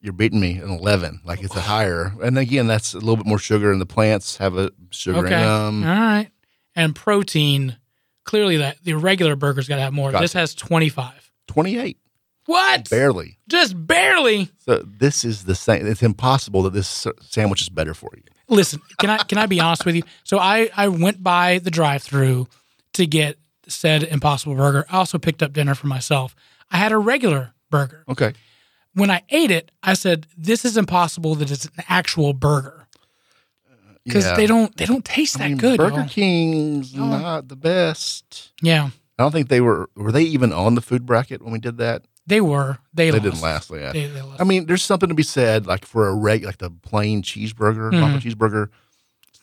You're beating me in 11. Like it's a higher. And again, that's a little bit more sugar, and the plants have a sugar Okay. in them. right. And protein. Clearly, that the regular burger's got to have more. Gotcha. This has twenty-five. 28, What? barely. Just barely. So this is the same. It's impossible that this sandwich is better for you. Listen, can I can I be honest with you? So I I went by the drive-through to get said Impossible Burger. I also picked up dinner for myself. I had a regular burger. Okay. When I ate it, I said, "This is impossible. That it's an actual burger because Yeah. they don't they don't taste that I mean, good." Burger y'all. King's not the best. Yeah, I don't think they were. Were they even on the food bracket when we did that? they were. They, They didn't last. Yeah. They, they. I mean, there's something to be said, like for a reg, like the plain cheeseburger, Mhm. Papa cheeseburger,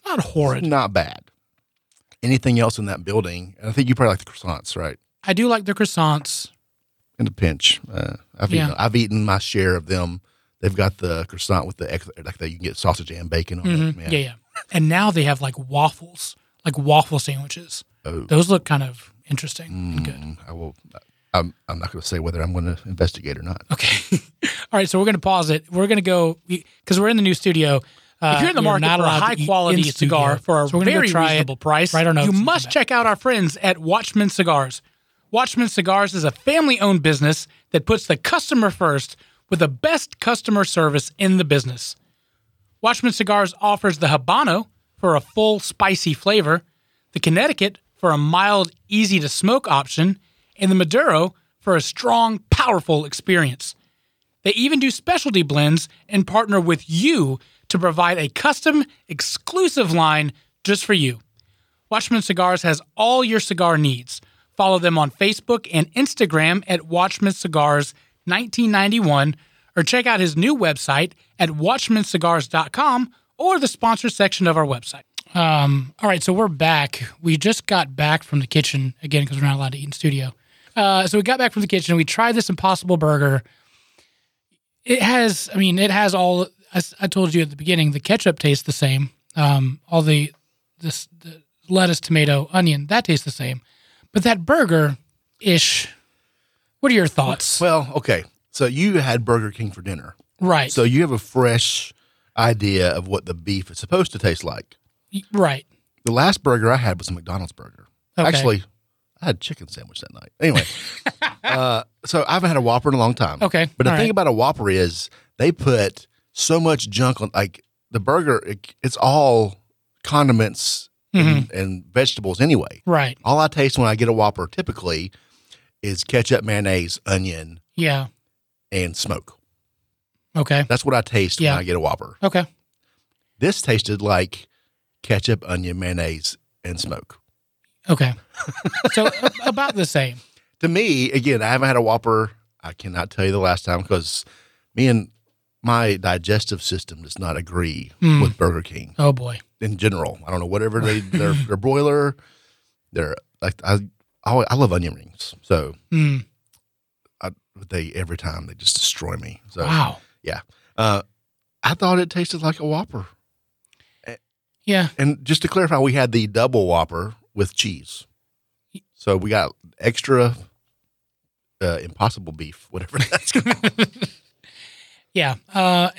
not it's horrid. not bad. Anything else in that building? And I think you probably like the croissants, right? I do like the croissants. In a pinch, uh, I've Yeah. eaten, I've eaten my share of them. They've got the croissant with the ex- like that you can get sausage and bacon on it. Mhm. Man. Yeah, yeah. And now they have like waffles, like waffle sandwiches. Oh, Those look kind of interesting and good. mm, I will. I'm, I'm not going to say whether I'm going to investigate or not. Okay. [laughs] All right. So we're going to pause it. We're going to go because we're in the new studio. Uh, If you're in the market for a high quality cigar for a So we're gonna go very try it, reasonable price, notes you must back. check out our friends at Watchman Cigars. Watchman Cigars is a family owned business that puts the customer first with the best customer service in the business. Watchman Cigars offers the Habano for a full spicy flavor, the Connecticut for a mild, easy to smoke option, and the Maduro for a strong, powerful experience. They even do specialty blends and partner with you to provide a custom, exclusive line just for you. Watchman Cigars has all your cigar needs. Follow them on Facebook and Instagram at Watchman Cigars 1991 or check out his new website at watchmancigars.com or the sponsor section of our website. Um, all right, so we're back. We just got back from the kitchen again because we're not allowed to eat in studio. Uh, so we got back from the kitchen. We tried this Impossible Burger. It has, I mean, it has all. As I told you at the beginning, the ketchup tastes the same. Um, all the this the lettuce, tomato, onion that tastes the same, but that burger ish. What are your thoughts? Well, okay. So you had Burger King for dinner. right, So you have a fresh idea of what the beef is supposed to taste like. right. The last burger I had was a McDonald's burger. Okay. Actually, I had a chicken sandwich that night. Anyway, [laughs] uh, so I haven't had a Whopper in a long time. Okay, But the all thing right. about a Whopper is they put so much junk on, like the burger, it, it's all condiments Mm-hmm. and, and vegetables anyway. Right. All I taste when I get a Whopper typically is ketchup, mayonnaise, onion, Yeah. and smoke. Okay. That's what I taste Yeah. when I get a Whopper. Okay. This tasted like ketchup, onion, mayonnaise, and smoke. Okay. so about the same. [laughs] To me, again, I haven't had a Whopper. I cannot tell you the last time because me and my digestive system does not agree Hmm. with Burger King Oh boy. in general. I don't know whatever they [laughs] their their broiler, their like I I, I love onion rings. So Mm. I, they every time they just destroy me. So Wow. yeah, uh, I thought it tasted like a Whopper. Yeah. And just to clarify, we had the double Whopper with cheese. So we got extra uh, Impossible beef, whatever [laughs] that's called. [laughs] Yeah. Uh,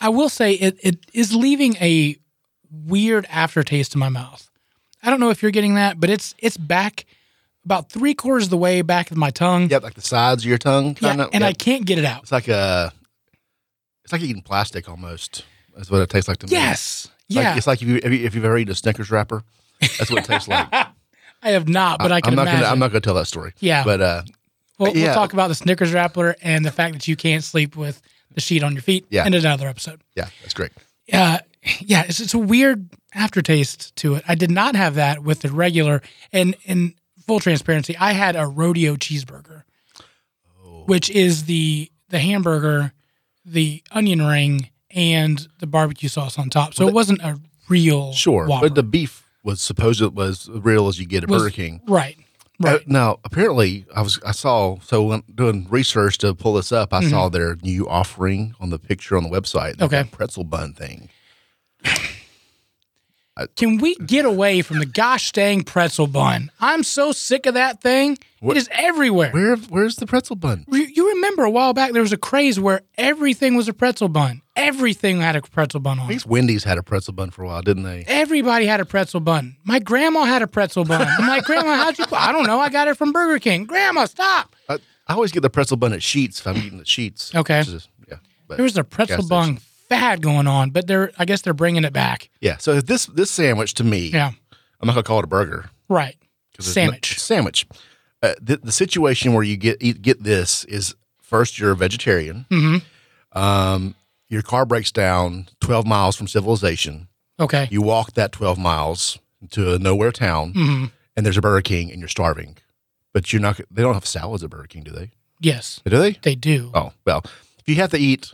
I will say it, it is leaving a weird aftertaste in my mouth. I don't know if you're getting that, but it's it's back about three quarters of the way back of my tongue. yep, like the sides of your tongue, Yeah, kind of. and I can't get it out. it's like a, it's like eating plastic almost. That's what it tastes like to me. Yes. It's like- Yeah. it's like if, you, if, you, if you've ever eaten a Snickers wrapper. That's what it tastes like. [laughs] I have not, but I, can am not imagine. gonna. I'm not gonna tell that story. Yeah. But uh, we'll, we'll talk about the Snickers wrapper and the fact that you can't sleep with the sheet on your feet Yeah. in another episode. yeah, that's great. uh, yeah, it's, it's a weird aftertaste to it. I did not have that with the regular. And in full transparency, I had a rodeo cheeseburger, Oh. which is the the hamburger, the onion ring, and the barbecue sauce on top. So it wasn't a real Sure, Whopper. but the beef was supposed it was real as you get at Was- Burger King. right, Uh, right. now, apparently, I was I saw so when doing research to pull this up, I Mm-hmm. saw their new offering on the picture on the website. Okay. pretzel bun thing. [sighs] Can we get away from the gosh dang pretzel bun? I'm so sick of that thing. What- It is everywhere. Where where's the pretzel bun? You, you remember a while back there was a craze where everything was a pretzel bun. Everything had a pretzel bun on. it. guess Wendy's had a pretzel bun for a while, didn't they? Everybody had a pretzel bun. My grandma had a pretzel bun. I'm like, Grandma, how'd you? I don't know. I got it from Burger King. Grandma, stop. I, I always get the pretzel bun at Sheetz if I'm eating at Sheetz. Okay. is- yeah. There was a pretzel bun fad going on, but they're I guess they're bringing it back. yeah. So this this sandwich to me, Yeah, I'm not gonna call it a burger. right? Sandwich. not- sandwich. Uh, the, the situation where you get eat, get this is first you're a vegetarian. Mm-hmm. Um, your car breaks down 12 miles from civilization. Okay. You walk that 12 miles to a nowhere town, hmm and there's a Burger King, and you're starving. But you're not. They don't have salads at Burger King, do they? Yes, Do they? they do. Oh well, if you have to eat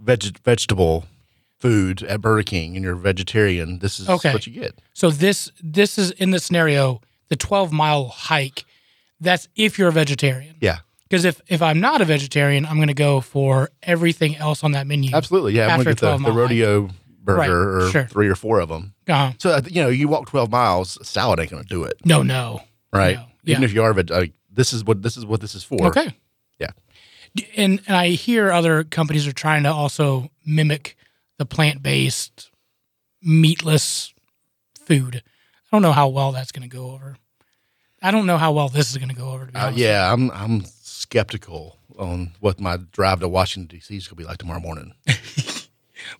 veg- vegetable food at Burger King and you're vegetarian, this is Okay. what you get. So this this is in the scenario the 12 mile hike. That's if you're a vegetarian. Yeah, Because if if I'm not a vegetarian, I'm going to go for everything else on that menu. absolutely. Yeah, I'm After gonna get the, the rodeo burger Right, or sure. three or four of them. Uh, So uh, you know, you walk 12 miles, salad ain't gonna do it, no, no. right? No, Even if you are veg, like, this is what this is what this is for. Okay. Yeah. And, and I hear other companies are trying to also mimic the plant based, meatless food. I don't know how well that's going to go over. I don't know how well this is going to go over. To be Uh, yeah, I'm I'm skeptical on what my drive to Washington D.C. is gonna be like tomorrow morning. [laughs]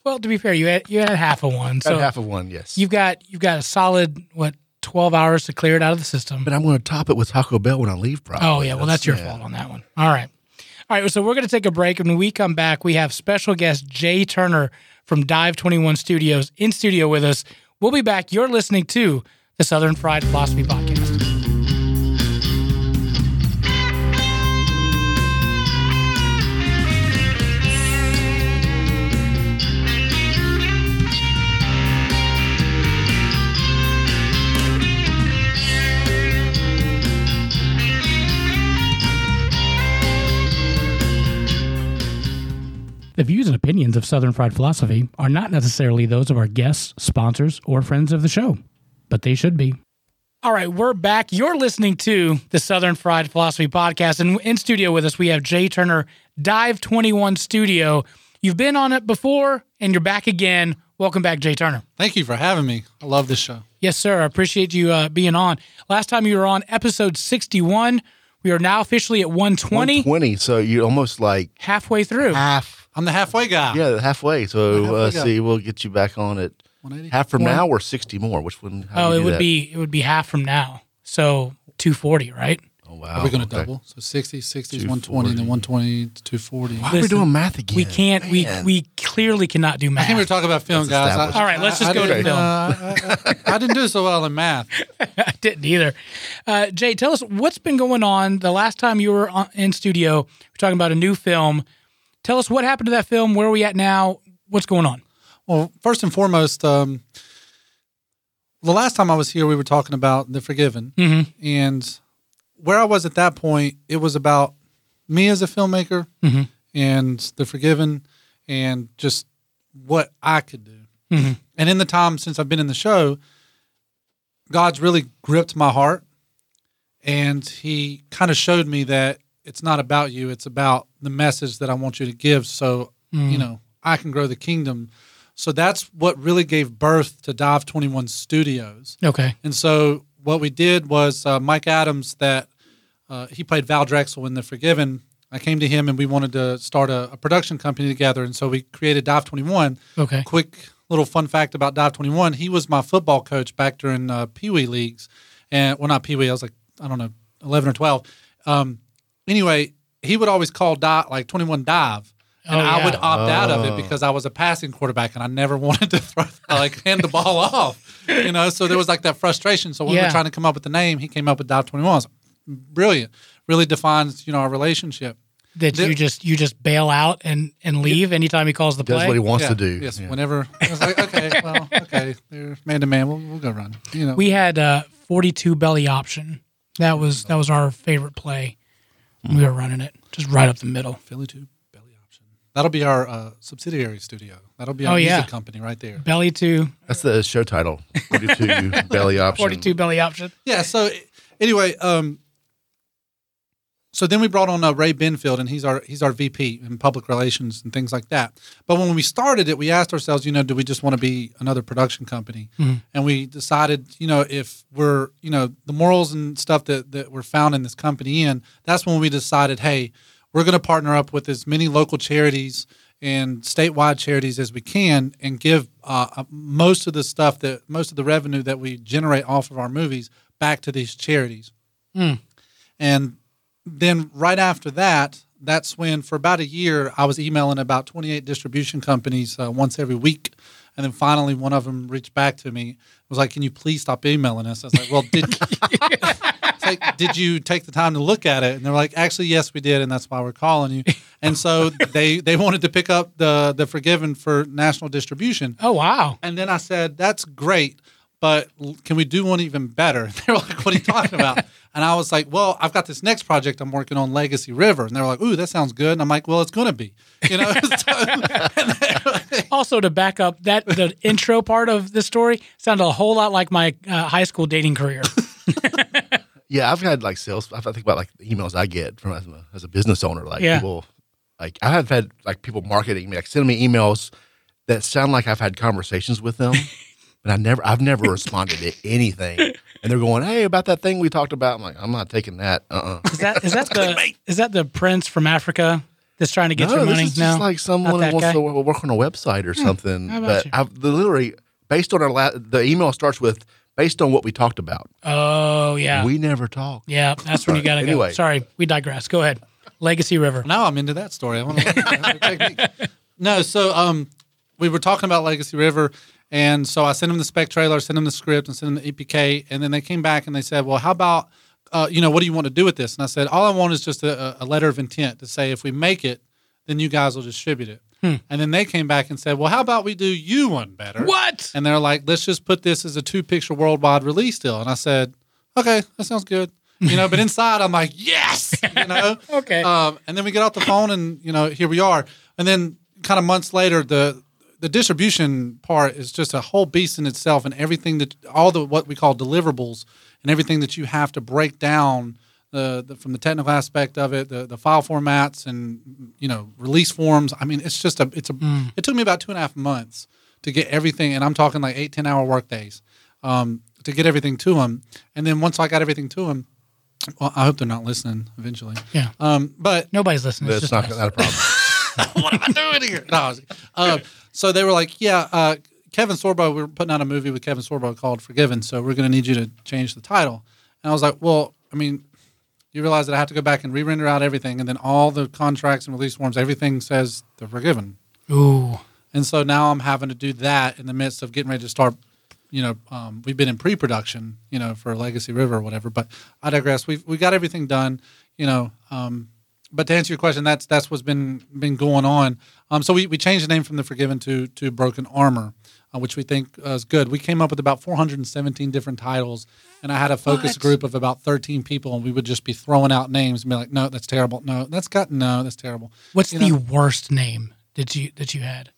Well, to be fair, you had you had half of one, so half of one, yes. you've got you've got a solid what twelve hours to clear it out of the system. but I'm going to top it with Taco Bell when I leave. Probably. Oh yeah, well that's your yeah. fault on that one. All right, all right. So we're going to take a break, and when we come back, we have special guest Jay Turner from Dive Twenty One Studios in studio with us. We'll be back. You're listening to the Southern Fried Philosophy Podcast. The views and opinions of Southern Fried Philosophy are not necessarily those of our guests, sponsors, or friends of the show, but they should be. All right, we're back. You're listening to the Southern Fried Philosophy Podcast, and in studio with us, we have Jay Turner, Dive 21 Studio. You've been on it before, and you're back again. Welcome back, Jay Turner. Thank you for having me. I love this show. Yes, sir. I appreciate you uh, being on. Last time you were on episode 61. We are now officially at 120, 120. So you're almost like halfway through. half. I'm the halfway guy. Yeah, halfway. So Halfway uh, see, we'll get you back on at half from One- now or 60 more. Which one? how Oh, do it would that? be it would be half from now. So 240, right? Oh wow. Are we going to okay. double? So 60, 60 is 120, and then 120 to 240. Why are we doing math again? We can't. We Man. we clearly cannot do math. I math. think we were talking about film, That's guys. established. All right, let's just go to film. uh, I, I- I didn't do so well in math. [laughs] I didn't either. Uh, Jay, tell us what's been going on. The last time you were on, in studio, we're talking about a new film. Tell us what happened to that film. Where are we at now? What's going on? Well, first and foremost, um, the last time I was here, we were talking about The Forgiven. Mhm. And where I was at that point, it was about me as a filmmaker Mhm. and The Forgiven and just what I could do. Mhm. And in the time since I've been in the show, God's really gripped my heart. And He kind of showed me that it's not about you; it's about the message that I want you to give. So you know, I can grow the kingdom. So that's what really gave birth to Dive Twenty One Studios. Okay. And so what we did was uh, Mike Adams, that uh, he played Val Drexel in The Forgiven. I came to him and we wanted to start a, a production company together, and so we created Dive Twenty One. Okay. Quick little fun fact about Dive Twenty One: he was my football coach back during uh, Pee Wee leagues, and well, not Pee Wee. I was like I don't know, eleven or twelve. Um, anyway, he would always call dive like Twenty One Dive. And Oh, I yeah. would opt out of it Oh. because I was a passing quarterback and I never [laughs] wanted to throw, like hand the ball off. You know, so there was like that frustration. So when we were trying to come up with the name, he came up with Dive Twenty One. Brilliant, really defines you know our relationship. That The- you just you just bail out and and leave anytime he calls the Does play. what he wants Yeah, to do. Yes, Yeah. whenever I was like, okay, [laughs] well, okay, they're man to man, we'll, we'll go run. You know, we had uh 42 belly option. That was that was our favorite play. We were running it just right up the middle. Philly Tube Belly Option. That'll be our uh, subsidiary studio. That'll be our Oh, music yeah. company right there. Belly two, That's the show title. 42 [laughs] belly option. 42 belly option. Yeah. So anyway, um, so then we brought on uh, Ray Benfield, and he's our he's our VP in public relations and things like that. But when we started it, we asked ourselves, you know, do we just want to be another production company? And we decided, you know, if we're, you know, the morals and stuff that that were found in this company in, that's when we decided, hey, we're going to partner up with as many local charities and statewide charities as we can, and give uh, uh, most of the stuff that most of the revenue that we generate off of our movies back to these charities. And then right after that, that's when for about a year I was emailing about 28 distribution companies uh, once every week. And then finally, one of them reached back to me. Was like, "Can you please stop emailing us?" I was like, "Well, did [laughs] like, did you take the time to look at it?" And they're like, "Actually, yes, we did, and that's why we're calling you." And so they they wanted to pick up the the Forgiven for national distribution. Oh wow. And then I said, "That's great, but can we do one even better?" [laughs] They were like, "What are you talking about?" And I was like, "Well, I've got this next project I'm working on, Legacy River." And they were like, "Ooh, that sounds good." And I'm like, "Well, it's going to be," you know. [laughs] So- [laughs] [laughs] Also, to back up that the intro part of this story sounded a whole lot like my uh, high school dating career. Yeah, I've had like sales. I think about like the emails I get from as a, as a business owner. Like Yeah. people, like I have had like people marketing me, like sending me emails that sound like I've had conversations with them, but I never, I've never [laughs] responded to anything. And they're going, "Hey, about that thing we talked about." I'm like, I'm not taking that. Uh. uh Is that is that [laughs] the is that the prince from Africa that's trying to get no, your this money? is no, just like someone that who wants guy? to work on a website or something. how But you? I've the, literally based on our la- the email starts with based on what we talked about. oh yeah, We never talked. yeah. That's when you got to go. Anyway. Sorry, we digress. Go ahead. Legacy River. now I'm into that story. I want to [laughs] No, so um, we were talking about Legacy River, and so I sent them the spec trailer, sent them the script, and sent them the EPK, and then they came back and they said, "Well, how about, uh, you know, what do you want to do with this?" And I said, "All I want is just a, a letter of intent to say if we make it, then you guys will distribute it." And then they came back and said, "Well, how about we do you one better?" What? And they're like, let's just put this as a two picture worldwide release deal. And I said, okay, that sounds good. You know, but [laughs] inside I'm like, yes, you know? [laughs] Okay. Um, and then we get off the phone and, you know, here we are. And then kind of months later, the, the distribution part is just a whole beast in itself and everything that all the what we call deliverables and everything that you have to break down the, the from the technical aspect of it, the, the file formats and you know release forms. I mean, it's just a it's a it took me about two and a half months to get everything, and I'm talking like eight ten hour work days um, to get everything to them. And then once I got everything to them, well, I hope they're not listening eventually. Yeah. Um, but Nobody's listening. It's That's just not, us. not a problem. [laughs] [laughs] what am I doing here? No, uh, so they were like, yeah, uh, Kevin Sorbo, we are putting out a movie with Kevin Sorbo called Forgiven, so we're going to need you to change the title. And I was like, well, I mean, you realize that I have to go back and re-render out everything, and then all the contracts and release forms, everything says they're forgiven. Ooh. And so now I'm having to do that in the midst of getting ready to start. You know, um, we've been in pre-production, you know, for Legacy River or whatever. But I digress. We've we got everything done, you know. Um, but to answer your question, that's that's what's been been going on. Um, so we, we changed the name from the Forgiven to to Broken Armor, uh, which we think uh, is good. We came up with about 417 different titles, and I had a focus What? group of about 13 people, and we would just be throwing out names and be like, "No, that's terrible. No, that's got no, that's terrible." What's You the know- worst name that you that you had?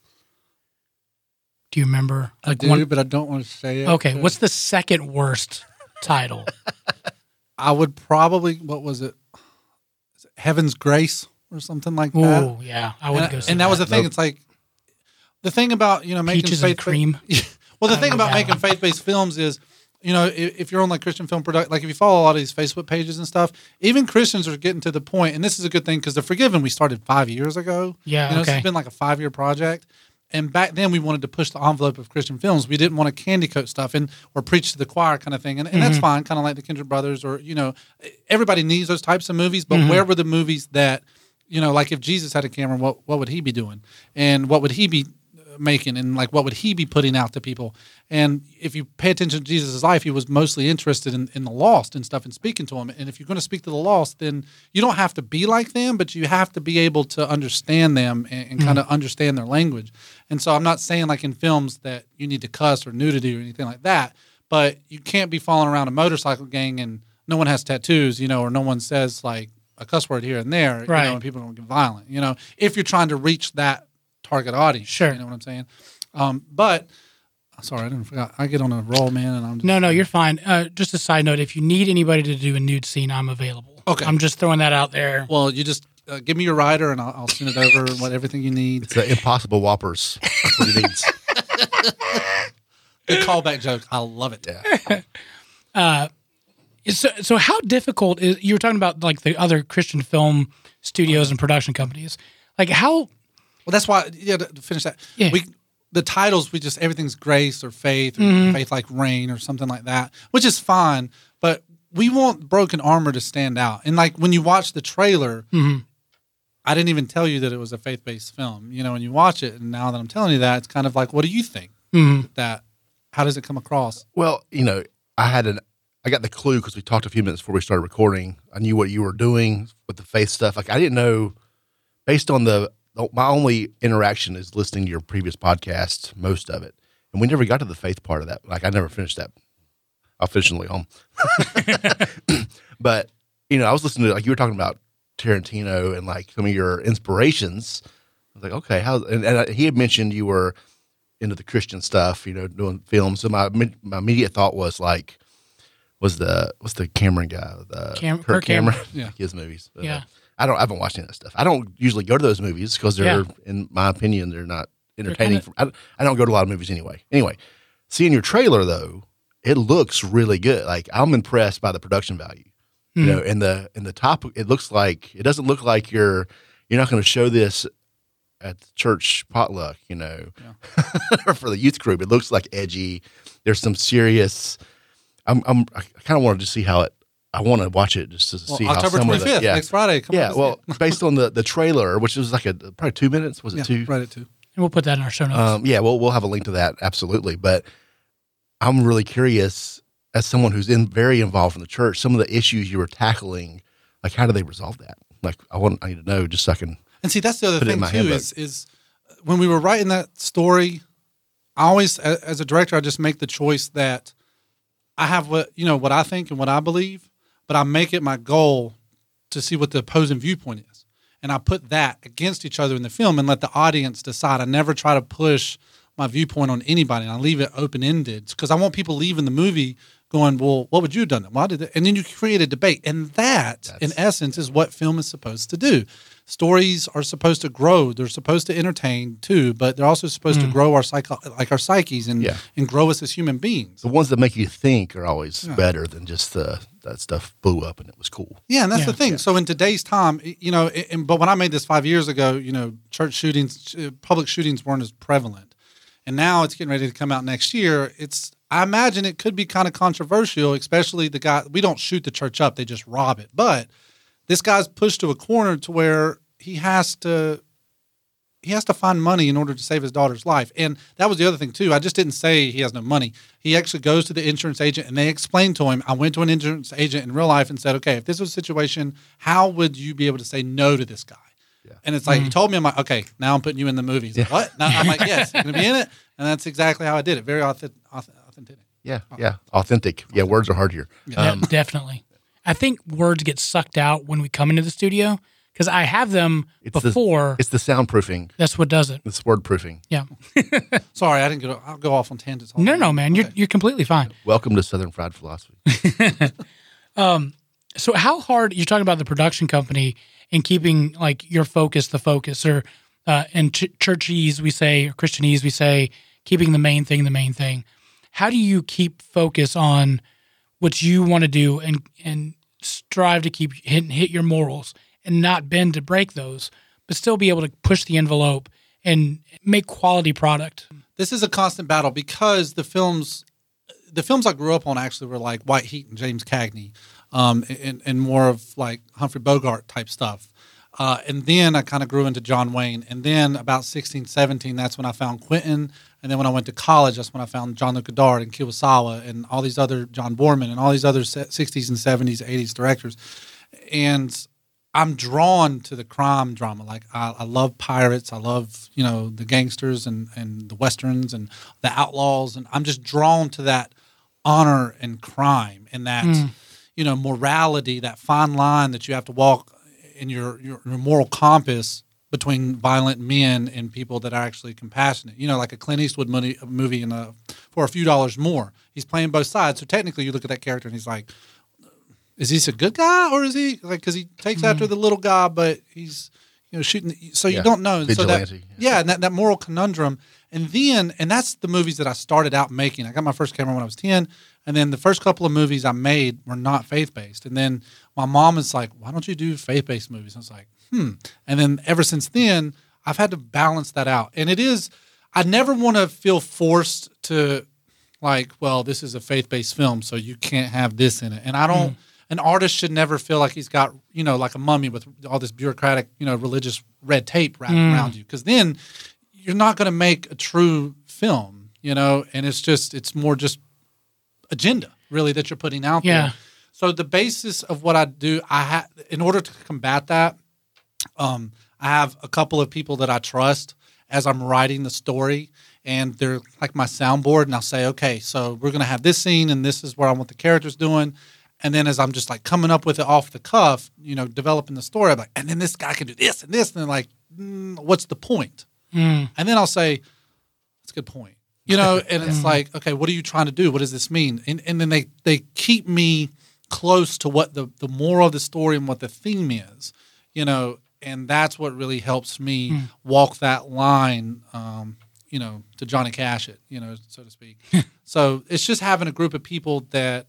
Do you remember? I do, one- but I don't want to say it. okay. What's the second worst title? [laughs] I would probably what was it? Heaven's Grace or something like that. Oh yeah, I would and, go. See and that was the thing. Nope. It's like the thing about you know making Peaches faith cream. [laughs] well, the thing about that making faith based films is, you know, if, if you're on like Christian film product, like if you follow a lot of these Facebook pages and stuff, even Christians are getting to the point, and this is a good thing because the Forgiven we started five years ago. Yeah, you know, okay. it's been like a five year project. And back then, we wanted to push the envelope of Christian films. We didn't want to candy coat stuff and or preach to the choir kind of thing, and, and that's mm-hmm. fine, kind of like the Kendrick Brothers, or you know, everybody needs those types of movies. But mm-hmm. where were the movies that, you know, like if Jesus had a camera, what what would he be doing, and what would he be making and like what would he be putting out to people? And if you pay attention to jesus' life he was mostly interested in, in the lost and stuff and speaking to them and if you're going to speak to the lost then you don't have to be like them but you have to be able to understand them and, and kind of mm-hmm. understand their language. And so i'm not saying like in films that you need to cuss or nudity or anything like that but you can't be following around a motorcycle gang and no one has tattoos you know or no one says like a cuss word here and there you Right. know and people don't get violent you know if you're trying to reach that target audience Sure. you know what i'm saying um, but sorry i didn't forget i get on a roll man and i'm just, No, no, you're fine. Uh, just a side note: if you need anybody to do a nude scene, I'm available. Okay. I'm just throwing that out there. well you just uh, give me your rider and I'll, I'll send it over and what everything you need It's the impossible whoppers. That's what he needs. [laughs] good callback joke i love it Yeah. [laughs] So, so how difficult is you were talking about like the other Christian film studios and production companies? Like how? Well, that's why. Yeah, to to finish that. Yeah. We the titles we just everything's grace or faith or Mm-hmm. faith like rain or something like that, which is fine. But we want broken armor to stand out. And like when you watch the trailer, Mm-hmm. I didn't even tell you that it was a faith based film. You know, when you watch it, and now that I'm telling you that, it's kind of like, what do you think? Mm-hmm. That how does it come across? Well, you know, I had an I got the clue because we talked a few minutes before we started recording. I knew what you were doing with the faith stuff. Like I didn't know, based on the my only interaction is listening to your previous podcast, most of it, and we never got to the faith part of that. Like I never finished that. It home. [laughs] but you know, I was listening to like you were talking about Tarantino and like some of your inspirations. I was like, okay, how? And, and he had mentioned you were into the Christian stuff, you know, doing films. So my my immediate thought was like, was the what's the Cameron guy, the Cam- Kirk Kirk Cameron. Cameron, Yeah. [laughs] his movies. Uh, Yeah. I don't. I haven't watched any of that stuff. I don't usually go to those movies because they're, Yeah. in my opinion, they're not entertaining. kinda- for, I, don't- I don't go to a lot of movies anyway. Anyway, seeing your trailer though, it looks really good. Like I'm impressed by the production value. You hmm. know, in the in the top, it looks like it doesn't look like you're you're not going to show this at the church potluck. You know, [laughs] or for the youth group, it looks like edgy. There's some serious. I'm, I'm I kind of wanted to see how it. I want to watch it just to Well, see October how some twenty of the yeah next Friday. Come yeah on, well [laughs] based on the the trailer, which was like a probably two minutes. Was it yeah, two? right at two. And we'll put that in our show notes. Um, yeah, well, we'll have a link to that absolutely. But I'm really curious, as someone who's in very involved in the church, some of the issues you were tackling, like how do they resolve that? Like I want, I need to know just so I can. And see, that's the other Put it in thing too handbook. is is when we were writing that story, I always, as a director, I just make the choice that I have what you know what I think and what I believe, but I make it my goal to see what the opposing viewpoint is, and I put that against each other in the film and let the audience decide. I never try to push my viewpoint on anybody, and I leave it open ended because I want people leaving the movie going, "Well, what would you have done?" Why did it? And then you create a debate, and that, in essence, is what film is supposed to do. Stories are supposed to grow; they're supposed to entertain too, but they're also supposed to grow our psycho, like our psyches, and Yeah. and grow us as human beings. The ones that make you think are always better than just the that stuff blew up and it was cool. Yeah, and that's Yeah. the thing. So in today's time, you know, and, but when I made this five years ago, you know, church shootings, uh, public shootings weren't as prevalent, and now it's getting ready to come out next year. It's I imagine it could be kind of controversial, especially the guy. We don't shoot the church up; they just rob it. But this guy's pushed to a corner to where he has to he has to find money in order to save his daughter's life. And that was the other thing too. I just didn't say he has no money. He actually goes to the insurance agent and they explain to him, I went to an insurance agent in real life and said, okay, if this was a situation, how would you be able to say no to this guy? Yeah. And it's like, he mm-hmm. told me, I'm like, okay, now I'm putting you in the movie. He's like, what? Now I'm like, yes, [laughs] you're going to be in it. And that's exactly how I did it. Very authentic. authentic. Yeah, yeah, authentic. Yeah, words are hard here. Yeah, um, definitely. I think words get sucked out when we come into the studio because I have them It's before. the it's the soundproofing. that's what does it. It's wordproofing. Yeah. [laughs] Sorry, I didn't go, I'll go off on tangents. all No, the no, time. man, you're you're completely fine. Welcome to Southern Fried Philosophy. [laughs] So how hard you're talking about the production company and keeping like your focus the focus, or uh, in ch- churchese we say, or Christianese we say, keeping the main thing the main thing. How do you keep focus on what you want to do and and strive to keep hit hit your morals and not bend to break those, but still be able to push the envelope and make quality product? This is a constant battle because the films, the films I grew up on actually were like White Heat and James Cagney, um, and, and more of like Humphrey Bogart type stuff. Uh, and then I kind of grew into John Wayne. And then about 16, 17, that's when I found Quentin. And then when I went to college, that's when I found John Luc Godard and Kurosawa and all these other John Boorman and all these other 60s and 70s, 80s directors. And I'm drawn to the crime drama. Like I, I, love pirates. I love you know the gangsters and and the westerns and the outlaws. And I'm just drawn to that honor and crime and that mm. you know morality, that fine line that you have to walk in your, your, your moral compass between violent men and people that are actually compassionate. You know, like a Clint Eastwood movie, movie in a, for a few dollars more. He's playing both sides. So technically, you look at that character and he's like, is he a good guy or is he like because he takes mm-hmm. after the little guy, but he's you know shooting. So yeah. you don't know. Vigilante. So that, yeah, and that, that moral conundrum. And then, and that's the movies that I started out making. I got my first camera when I was 10. And then the first couple of movies I made were not faith based. And then my mom is like, why don't you do faith based movies? I was like, hmm. And then ever since then, I've had to balance that out. And it is, I never want to feel forced to, like, well, this is a faith based film, so you can't have this in it. And I don't, mm. an artist should never feel like he's got, you know, like a mummy with all this bureaucratic, you know, religious red tape wrapped mm. around you. Cause then you're not going to make a true film, you know, and it's just, it's more just agenda really that you're putting out yeah. there. So the basis of what I do, I have in order to combat that, um, I have a couple of people that I trust as I'm writing the story, and they're like my soundboard, and I'll say, okay, so we're gonna have this scene, and this is what I want the characters doing. And then as I'm just like coming up with it off the cuff, you know, developing the story, I'm like, and then this guy can do this and this, and then like, mm, what's the point? Mm. And then I'll say, that's a good point you know and it's [laughs] mm-hmm. like okay what are you trying to do what does this mean and, and then they they keep me close to what the the moral of the story and what the theme is you know and that's what really helps me mm. walk that line um, you know to johnny cash it you know so to speak. [laughs] So it's just having a group of people that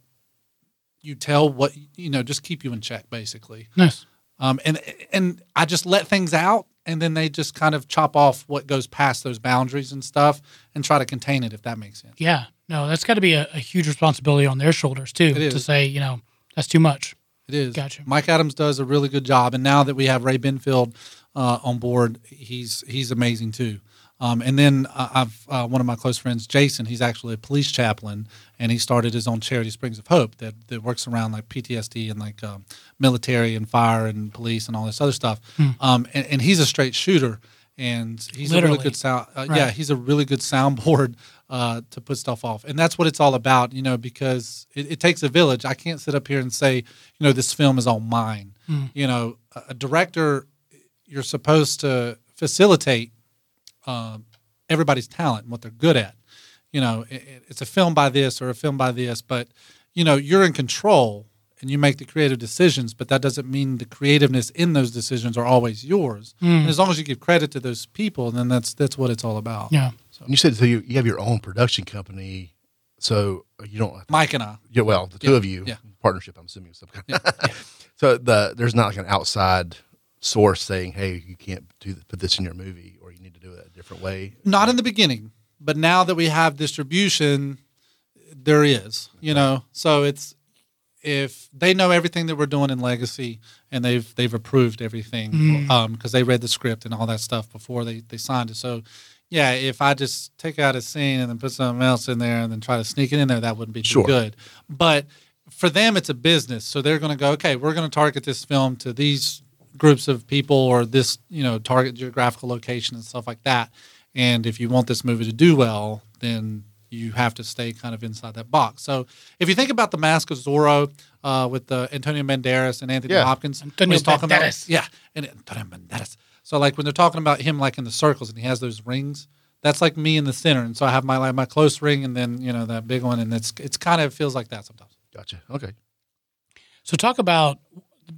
you tell what you know just keep you in check basically. Nice. Um, and and i just let things out and then they just kind of chop off what goes past those boundaries and stuff and try to contain it if that makes sense. Yeah. No that's got to be a, a, huge responsibility on their shoulders too to say you know that's too much it is gotcha mike adams does a really good job and now that we have ray benfield uh, on board he's he's amazing too um, and then uh, I've uh, one of my close friends, Jason. He's actually a police chaplain, and he started his own charity, Springs of Hope, that, that works around like PTSD and like um, military and fire and police and all this other stuff. Hmm. Um, and, and, he's a straight shooter, and he's Literally. a really good sound. Uh, right. Yeah, he's a really good soundboard uh, to put stuff off, and that's what it's all about. You know, because it, it, takes a village. I can't sit up here and say, you know, this film is all mine. Hmm. You know, a, a director, you're supposed to facilitate uh, everybody's talent and what they're good at. You know, it, it's a film by this or a film by this, but you know, you're in control and you make the creative decisions, but that doesn't mean the creativeness in those decisions are always yours. Mm. And as long as you give credit to those people, then that's that's what it's all about. Yeah. So. You said so you, you have your own production company, so you don't. Mike and I. Yeah, well, the two yeah. of you, yeah. partnership. I'm assuming. Some kind. Yeah. [laughs] so the there's not like an outside source saying, "Hey, you can't do put this in your movie," or you need to do it a different way. Not in the beginning, but now that we have distribution, there is. You know, so it's if they know everything that we're doing in Legacy and they've they've approved everything because mm. um, they read the script and all that stuff before they they signed it. So. Yeah, if I just take out a scene and then put something else in there and then try to sneak it in there, that wouldn't be too good. But for them, it's a business, so they're going to go, okay, we're going to target this film to these groups of people or this you know target geographical location and stuff like that. And if you want this movie to do well then you have to stay kind of inside that box. So if you think about the mask of zorro uh, with the antonio banderas and anthony yeah. hopkins antonio talking about yeah and antonio banderas so like when they're talking about him like in the circles and he has those rings that's like me in the center and so i have my like my close ring and then you know that big one and it's it's kind of feels like that sometimes gotcha okay so talk about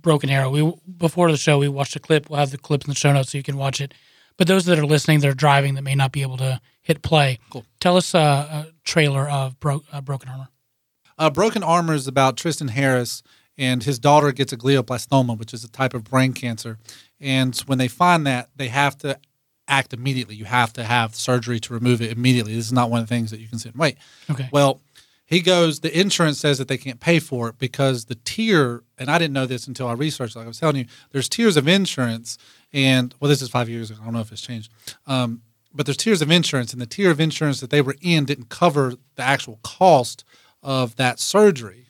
Broken Arrow. We before the show we watched a clip. We'll have the clip in the show notes so you can watch it. But those that are listening, that are driving, that may not be able to hit play, Cool. tell us uh, a trailer of Bro- uh, Broken Armor. Uh, Broken Armor is about Tristan Harris and his daughter gets a glioblastoma, which is a type of brain cancer. And when they find that, they have to act immediately. You have to have surgery to remove it immediately. This is not one of the things that you can sit and wait. Okay. Well, he goes, the insurance says that they can't pay for it because the tier, and I didn't know this until I researched, like I was telling you, there's tiers of insurance. And well, this is five years ago. I don't know if it's changed. Um, but there's tiers of insurance, and the tier of insurance that they were in didn't cover the actual cost of that surgery.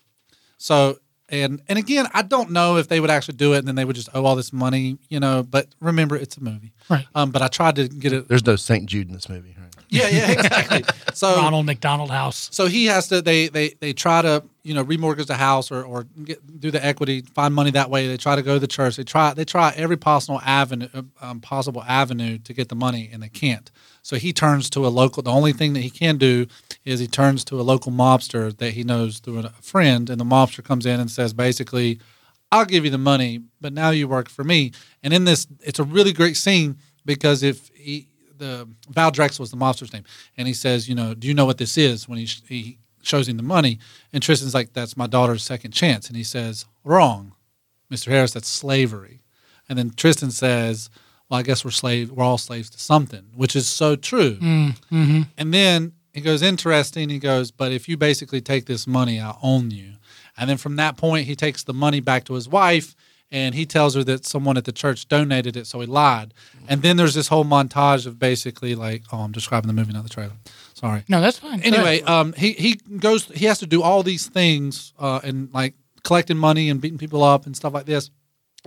So, and and again, I don't know if they would actually do it, and then they would just owe all this money, you know. But remember, it's a movie, Right. Um, but I tried to get it. There's no St. Jude in this movie, right? Yeah, yeah, [laughs] exactly. So Ronald McDonald House. so he has to they they they try to you know remortgage the house or or get, do the equity find money that way they try to go to the church they try they try every possible avenue um, possible avenue to get the money and they can't so he turns to a local the only thing that he can do is he turns to a local mobster that he knows through a friend and the mobster comes in and says basically I'll give you the money but now you work for me and in this it's a really great scene because if he the Val Drexel was the mobster's name, and he says, you know, do you know what this is? When he he shows him the money, and Tristan's like, that's my daughter's second chance, and he says, wrong, Mr. Harris, that's slavery, and then Tristan says, well, I guess we're slave, we're all slaves to something, which is so true. Mm-hmm. And then he goes, interesting. He goes, but if you basically take this money, I'll own you. And then from that point, he takes the money back to his wife and he tells her that someone at the church donated it, so he lied. And then there's this whole montage of basically like, oh, I'm describing the movie, not the trailer. Sorry. No, that's fine. Anyway, um, he he goes, he has to do all these things uh, and like collecting money and beating people up and stuff like this.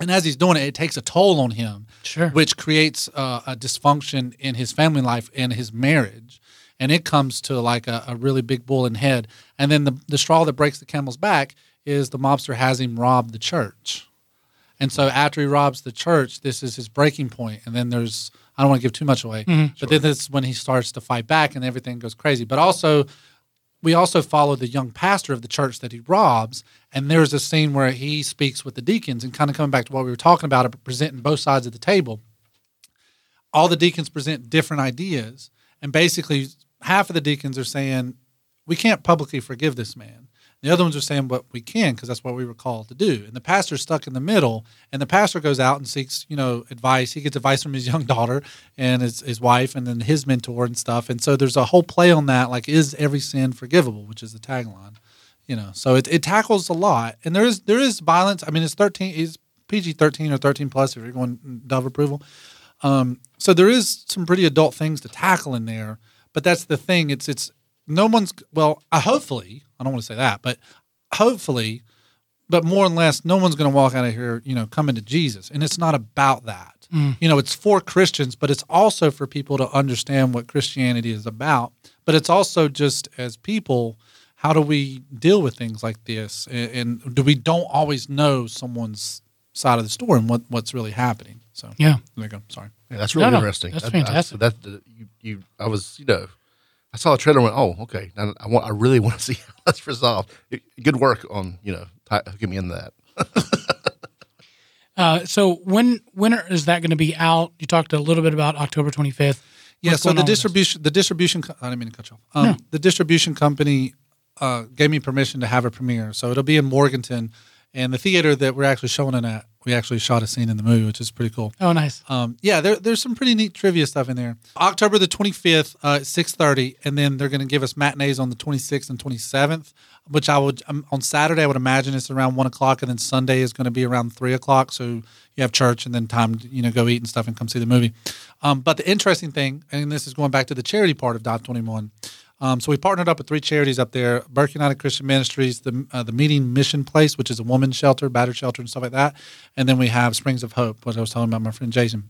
And as he's doing it, it takes a toll on him Sure. which creates uh, a dysfunction in his family life and his marriage. And it comes to like a, a really big bull in head. And then the, the straw that breaks the camel's back is the mobster has him rob the church. And so after he robs the church, this is his breaking point. And then there's, I don't want to give too much away, but then that's when he starts to fight back and everything goes crazy. But also, we also follow the young pastor of the church that he robs. And there's a scene where he speaks with the deacons and kind of coming back to what we were talking about, presenting both sides of the table. All the deacons present different ideas. And basically, half of the deacons are saying, we can't publicly forgive this man. The other ones are saying, but we can because that's what we were called to do. And the pastor's stuck in the middle. And the pastor goes out and seeks, you know, advice. He gets advice from his [laughs] young daughter and his, his wife and then his mentor and stuff. And so there's a whole play on that, like, is every sin forgivable, which is the tagline. You know, so it, it tackles a lot. And there is there is violence. I mean, it's 13, it's PG 13 or 13 plus if you're going Dove approval. Um, so there is some pretty adult things to tackle in there, but that's the thing. It's it's no one's well. I hopefully I don't want to say that, but hopefully, but more and less, no one's going to walk out of here, you know, coming to Jesus, and it's not about that. You know, it's for Christians, but it's also for people to understand what Christianity is about. But it's also just as people, how do we deal with things like this, and, and do we don't always know someone's side of the story and what what's really happening? So Yeah. there you go. Sorry. Yeah, that's really No, no, interesting. that's That- I- fantastic. that that- you, you, I was, you know, I saw a trailer and went, oh, okay. Now I want, I really [laughs] want to see how that's resolved. Good work on, you know, ti- hooking me into that. [laughs] Uh, so when when are- is that going to be out? You talked a little bit about October 25th. Yeah, so the on with this? distribution, the distribution, I didn't mean to cut you off. Um, The distribution company uh, gave me permission to have a premiere, so it'll be in Morganton, and the theater that we're actually showing it at, we actually shot a scene in the movie, which is pretty cool. Oh, nice. Um, yeah, there, there's some pretty neat trivia stuff in there. October the 25th, uh, at 6:30, and then they're going to give us matinees on the 26th and 27th, which I would um, on Saturday I would imagine it's around one o'clock, and then Sunday is going to be around three o'clock. So you have church and then time to you know go eat and stuff and come see the movie. Um, but the interesting thing, and this is going back to the charity part of Dot 21. Um, so we partnered up with three charities up there: Burke United Christian Ministries, the uh, the Meeting Mission Place, which is a women's shelter, battered shelter, and stuff like that, and then we have Springs of Hope, what I was talking about my friend Jason.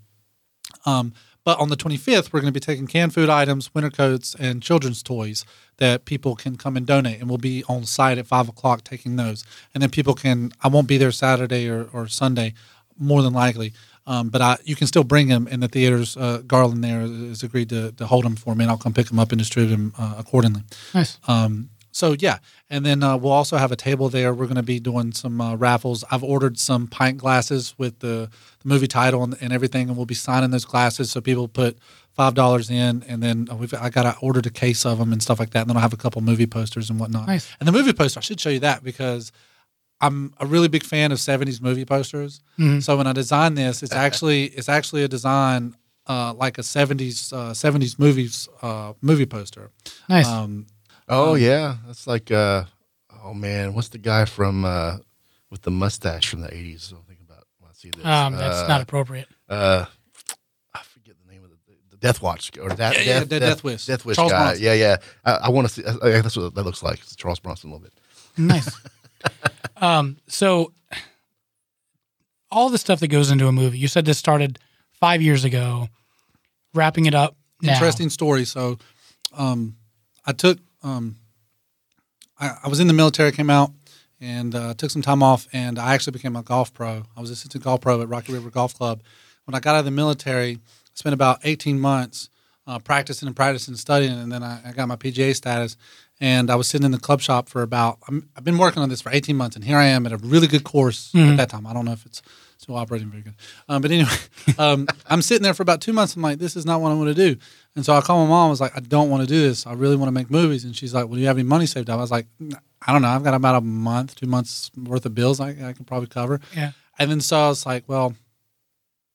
Um, but on the 25th, we're going to be taking canned food items, winter coats, and children's toys that people can come and donate. And we'll be on site at five o'clock taking those. And then people can, I won't be there Saturday or, or Sunday, more than likely. Um, but I, you can still bring them in the theaters. Uh, Garland there has agreed to, to hold them for me, and I'll come pick them up and distribute them uh, accordingly. Nice. Um, so yeah, and then uh, we'll also have a table there. We're going to be doing some uh, raffles. I've ordered some pint glasses with the, the movie title and, and everything, and we'll be signing those glasses so people put five dollars in, and then uh, we've I got I ordered a case of them and stuff like that. And then I'll have a couple movie posters and whatnot. Nice. And the movie poster, I should show you that because I'm a really big fan of '70s movie posters. Mm-hmm. So when I designed this, it's actually it's actually a design uh, like a '70s uh, '70s movies uh, movie poster. Nice. Um, Oh yeah, that's like uh, oh man, what's the guy from uh, with the mustache from the eighties? I'm thinking about when I see this. um, that's uh, not appropriate. Uh, I forget the name of the, the Death Watch or that Yeah, yeah, Death, the Death Wish. Death Wish Charles guy. Bronson. Yeah, yeah. I, I want to see. I, that's what that looks like. It's Charles Bronson a little bit. Nice. [laughs] um, so all the stuff that goes into a movie. You said this started five years ago. Wrapping it up. Now. interesting story. So, um, I took um, I, I was in the military, came out, and uh, took some time off, and I actually became a golf pro. I was assistant golf pro at Rocky River Golf Club. When I got out of the military, I spent about eighteen months uh, practicing and practicing and studying, and then I, I got my PGA status. And I was sitting in the club shop for about. I'm, I've been working on this for 18 months, and here I am at a really good course at that time. I don't know if it's still operating very good, um, but anyway, [laughs] um, I'm sitting there for about two months. I'm like, this is not what I want to do. And so I called my mom. I was like, I don't want to do this. I really want to make movies. And she's like, Well, do you have any money saved up? I was like, I don't know. I've got about a month, two months worth of bills I, I can probably cover. Yeah. And then so I was like, Well,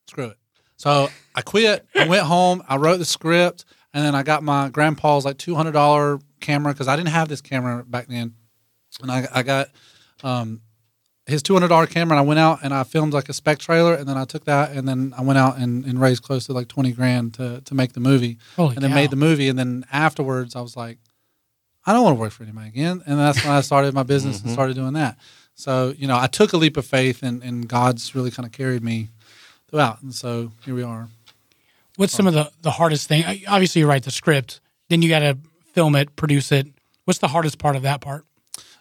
screw it. So I quit. I went home. I wrote the script, and then I got my grandpa's like two hundred dollar camera because I didn't have this camera back then, and I, I got um, his two hundred dollar camera. And I went out and I filmed like a spec trailer, and then I took that, and then I went out and, and raised close to like twenty grand to to make the movie, Holy and then cow. made the movie, and then afterwards I was like, I don't want to work for anybody again, and that's when I started my business and started doing that. So you know, I took a leap of faith, and, and God's really kind of carried me throughout, and so here we are. What's some of the, the hardest thing? Obviously, you write the script, then you got to film it, produce it. What's the hardest part of that part?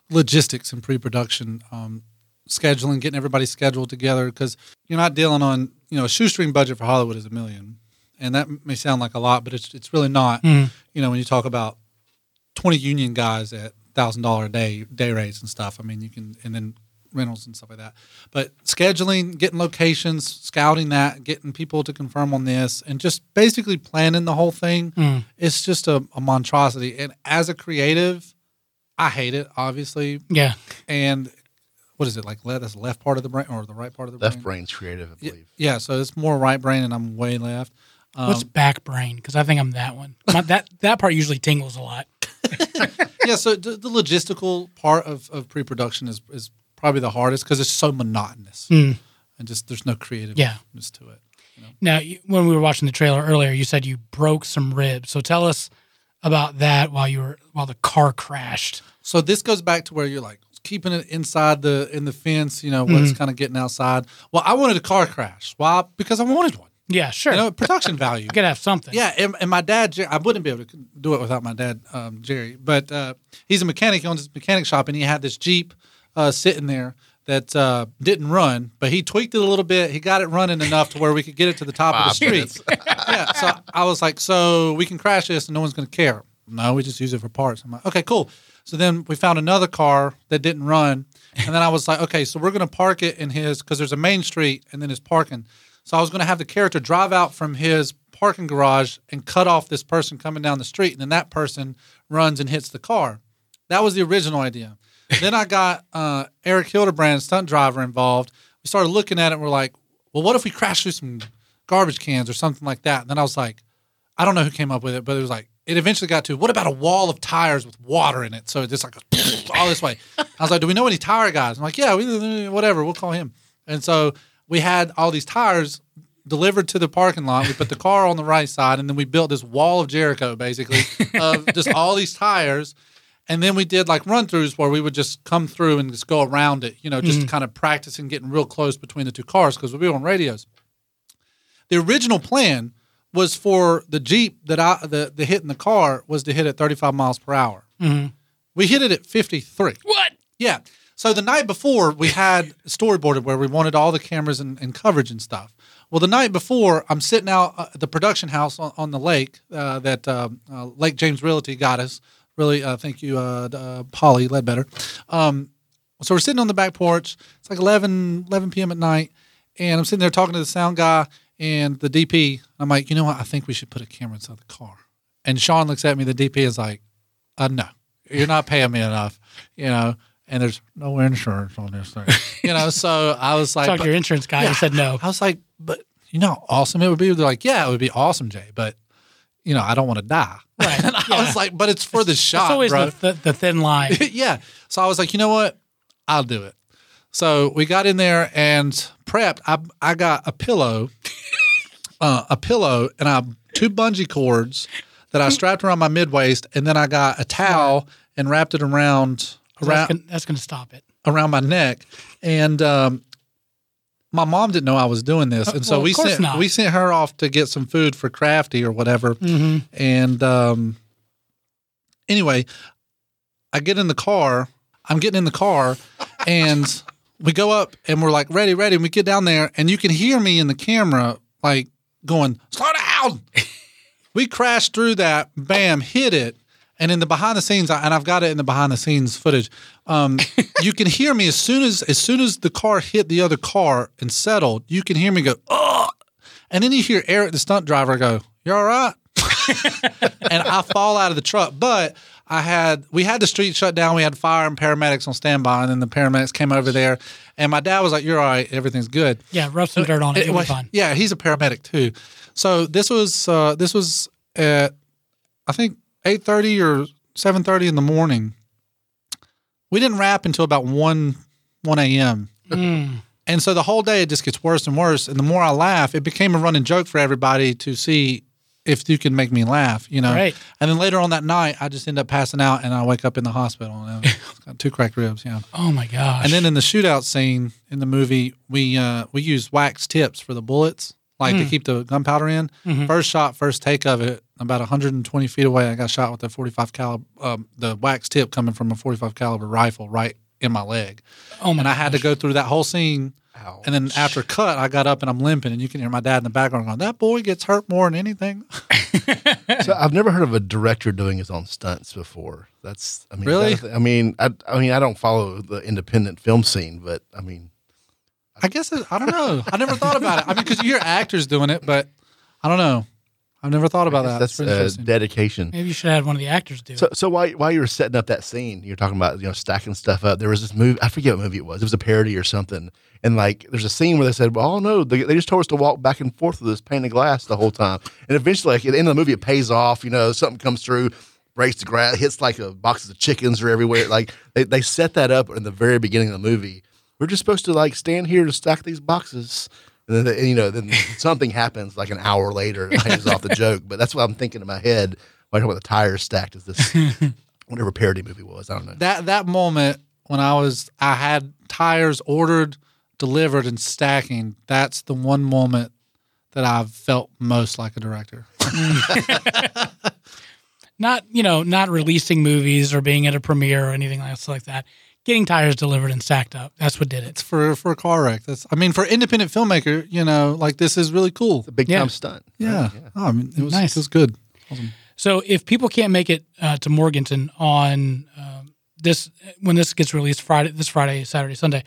logistics and pre-production um, scheduling getting everybody scheduled together because you're not dealing on you know a shoestring budget for hollywood is a million and that may sound like a lot but it's it's really not you know when you talk about 20 union guys at thousand dollar a day day rates and stuff i mean you can and then rentals and stuff like that but scheduling getting locations scouting that getting people to confirm on this and just basically planning the whole thing it's just a, a monstrosity and as a creative i hate it obviously Yeah. and what is it like? Left, that's the left part of the brain or the right part of the Left brain? Left brain's creative, I believe. Yeah, so it's more right brain, and I'm way left. Um, What's back brain? Because I think I'm that one. My, that that part usually tingles a lot. [laughs] yeah, so the, the logistical part of, of pre-production is is probably the hardest because it's so monotonous and just there's no creativeness Yeah. to it. Now, when we were watching the trailer earlier, you said you broke some ribs. So tell us about that while you were while the car crashed. So this goes back to where you're like keeping it inside the in the fence, you know, what's kind of getting outside. Well, I wanted a car crash. Why? Because I wanted one. Yeah, sure. You know, production value. [laughs] you gotta have something. Yeah, and, and my dad, I wouldn't be able to do it without my dad, um, Jerry. But uh, he's a mechanic. He owns his mechanic shop, and he had this Jeep uh, sitting there that uh, didn't run, but he tweaked it a little bit. He got it running enough to where we could get it to the top of the street. [laughs] yeah, so I was like, so we can crash this, and no one's going to care. No, we just use it for parts. I'm like, okay, cool. So then we found another car that didn't run, and then I was like, okay, so we're going to park it in his because there's a main street and then his parking. So I was going to have the character drive out from his parking garage and cut off this person coming down the street, and then that person runs and hits the car. That was the original idea. Then I got uh, Eric Hildebrand, stunt driver, involved. We started looking at it, and we're like, well, what if we crash through some garbage cans or something like that? And then I was like, I don't know who came up with it, but it was like it eventually got to what about a wall of tires with water in it? So it just like goes [laughs] all this way. I was like, do we know any tire guys? I'm like, yeah, we, whatever, we'll call him. And so we had all these tires delivered to the parking lot. We put the car on the right side, and then we built this wall of Jericho, basically, of just all these tires. And then we did like run throughs where we would just come through and just go around it, you know, just kind of practicing getting real close between the two cars because we were on radios. The original plan was for the Jeep that I the, the hit in the car was to hit at 35 miles per hour. We hit it at 53. What? Yeah. So the night before, we had [laughs] storyboarded where we wanted all the cameras and, and coverage and stuff. Well, the night before, I'm sitting out uh, at the production house on, on the lake uh, that um uh, Lake James Realty got us Really, uh, thank you, uh, uh, Polly Ledbetter. Um, so we're sitting on the back porch. It's like 11, 11 p.m. at night, and I'm sitting there talking to the sound guy and the DP. I'm like, you know what? I think we should put a camera inside the car. And Sean looks at me. The DP is like, uh, no, you're not paying me enough, you know. And there's no insurance on this thing, you know. So I was like, Talk to your insurance guy. He said no. I was like, but you know, how awesome it would be. They're like, yeah, it would be awesome, Jay, but you know, I don't want to die. Right, and I yeah. was like, but it's for the shot, That's always bro. the, the, thin line. [laughs] yeah. So I was like, you know what? I'll do it. So we got in there and prepped. I I got a pillow, [laughs] uh, a pillow, and I two bungee cords that I strapped around my mid waist, and then I got a towel and wrapped it around That's around gonna, that's gonna stop it. around my neck. And um, my mom didn't know I was doing this, and [laughs] so well, we sent not. we sent her off to get some food for Crafty or whatever. Mm-hmm. And um, anyway, I get in the car. I'm getting in the car, and we go up and we're like ready, ready. And we get down there, and you can hear me in the camera like going, "Slow down." we crashed through that. Bam, hit it. And in the behind the scenes, and I've got it in the behind the scenes footage. Um, you can hear me as soon as as soon as the car hit the other car and settled. You can hear me go, "Oh!" And then you hear Eric, the stunt driver, go, You're all right?" [laughs] and I fall out of the truck. But I had we had the street shut down. We had fire and paramedics on standby, and then the paramedics came over there. And my dad was like, "You're all right. Everything's good." Yeah, rub some dirt on it. It- It'll be fine. Yeah, he's a paramedic too. So this was uh, this was at I think eight thirty or seven thirty in the morning. We didn't wrap until about one one a.m. Mm. And so the whole day it just gets worse and worse. And the more I laugh, it became a running joke for everybody to see if you can make me laugh, you know. Right. And then later on that night, I just end up passing out and I wake up in the hospital and I've [laughs] got two cracked ribs. Yeah. Oh my gosh. And then in the shootout scene in the movie, we uh, we use wax tips for the bullets, like to keep the gunpowder in. First shot, first take of it, about 120 feet away, I got shot with a 45 caliber, um, the wax tip coming from a 45 caliber rifle right in my leg, oh my and I had to go through that whole scene. And then after cut, I got up and I'm limping, and you can hear my dad in the background going, "That boy gets hurt more than anything." [laughs] So I've never heard of a director doing his own stunts before. That's I mean, Really? that- I mean, I, I mean, I don't follow the independent film scene, but I mean, I guess it, I don't know. I never thought about it. I mean, because you hear actors doing it, but I don't know. I've never thought about that. that's pretty uh, interesting. dedication. Maybe you should have one of the actors do So, it. so while while you were setting up that scene, you're talking about you know stacking stuff up. There was this movie. I forget what movie it was. It was a parody or something. And like, there's a scene where they said, "Well, oh no, they, they just told us to walk back and forth with this pane of glass the whole time." And eventually, like at the end of the movie, it pays off. You know, something comes through, breaks the grass, hits like a boxes of chickens are everywhere. Like they they set that up in the very beginning of the movie. We're just supposed to like stand here to stack these boxes. And then, and, you know, then something happens like an hour later. It pays off the joke. But that's what I'm thinking in my head when I talk about the tires stacked. Is this [laughs] whatever parody movie was? I don't know. that that moment when I was I had tires ordered, delivered, and stacking. That's the one moment that I've felt most like a director. [laughs] Not you know, not releasing movies or being at a premiere or anything else like that. Getting tires delivered and stacked up. That's what did it. It's for for a car wreck. That's I mean for independent filmmaker, you know, like this is really cool. It's a big Yeah. time stunt. Yeah. Right? Oh, I mean it was Nice. it was good. So if people can't make it uh, to Morganton on um, this when this gets released Friday, this Friday, Saturday, Sunday,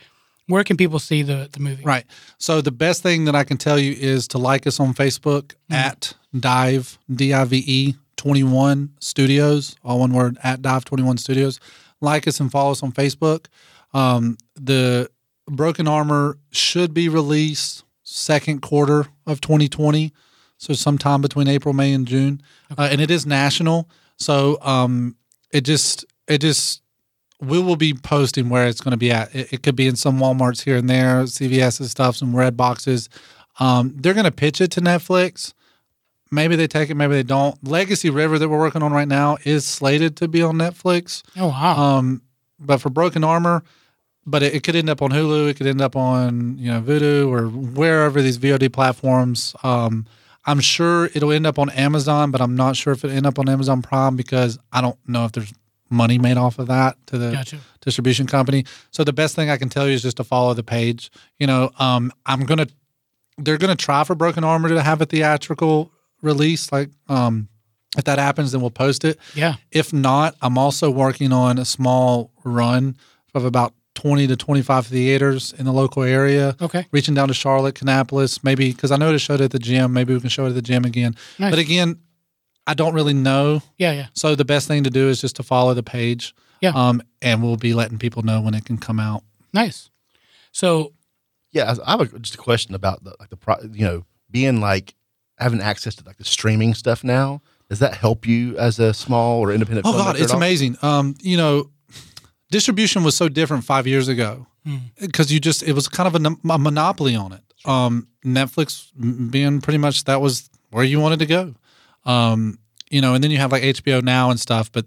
where can people see the the movie? Right. So the best thing that I can tell you is to like us on Facebook at Dive D I V E twenty one Studios, all one word at Dive twenty one Studios. Like us and follow us on Facebook. Um, the Broken Armor should be released second quarter of twenty twenty, so sometime between April, May, and June, uh, and it is national. So um, it just it just we will be posting where it's going to be at. It, it could be in some WalMarts here and there, CVS and stuff, some red boxes. Um, they're going to pitch it to Netflix. Maybe they take it, maybe they don't. Legacy River that we're working on right now is slated to be on Netflix. Oh wow. Um, but for Broken Armor, but it, it could end up on Hulu. It could end up on you know Vudu or wherever these VOD platforms. Um, I'm sure it'll end up on Amazon, but I'm not sure if it'll end up on Amazon Prime because I don't know if there's money made off of that to the Gotcha. distribution company. So the best thing I can tell you is just to follow the page. You know, um, I'm gonna they're gonna try for Broken Armor to have a theatrical release, like um, If that happens, then we'll post it. Yeah. If not, I'm also working on a small run of about 20 to 25 theaters in the local area. Okay. Reaching down to Charlotte, Kannapolis, maybe because I know to show it at the gym. Maybe we can show it at the gym again. Nice. But again, I don't really know. Yeah. Yeah. So the best thing to do is just to follow the page. Yeah. Um, and we'll be letting people know when it can come out. Nice. So Yeah, I I have a, just a question about the like the pro, you know being like having access to like the streaming stuff now. Does that help you as a small or independent? Oh God, it's amazing. Um, you know, distribution was so different five years ago because you just it was kind of a monopoly on it. Um, Netflix being pretty much that was where you wanted to go. Um, you know, and then you have like HBO now and stuff. But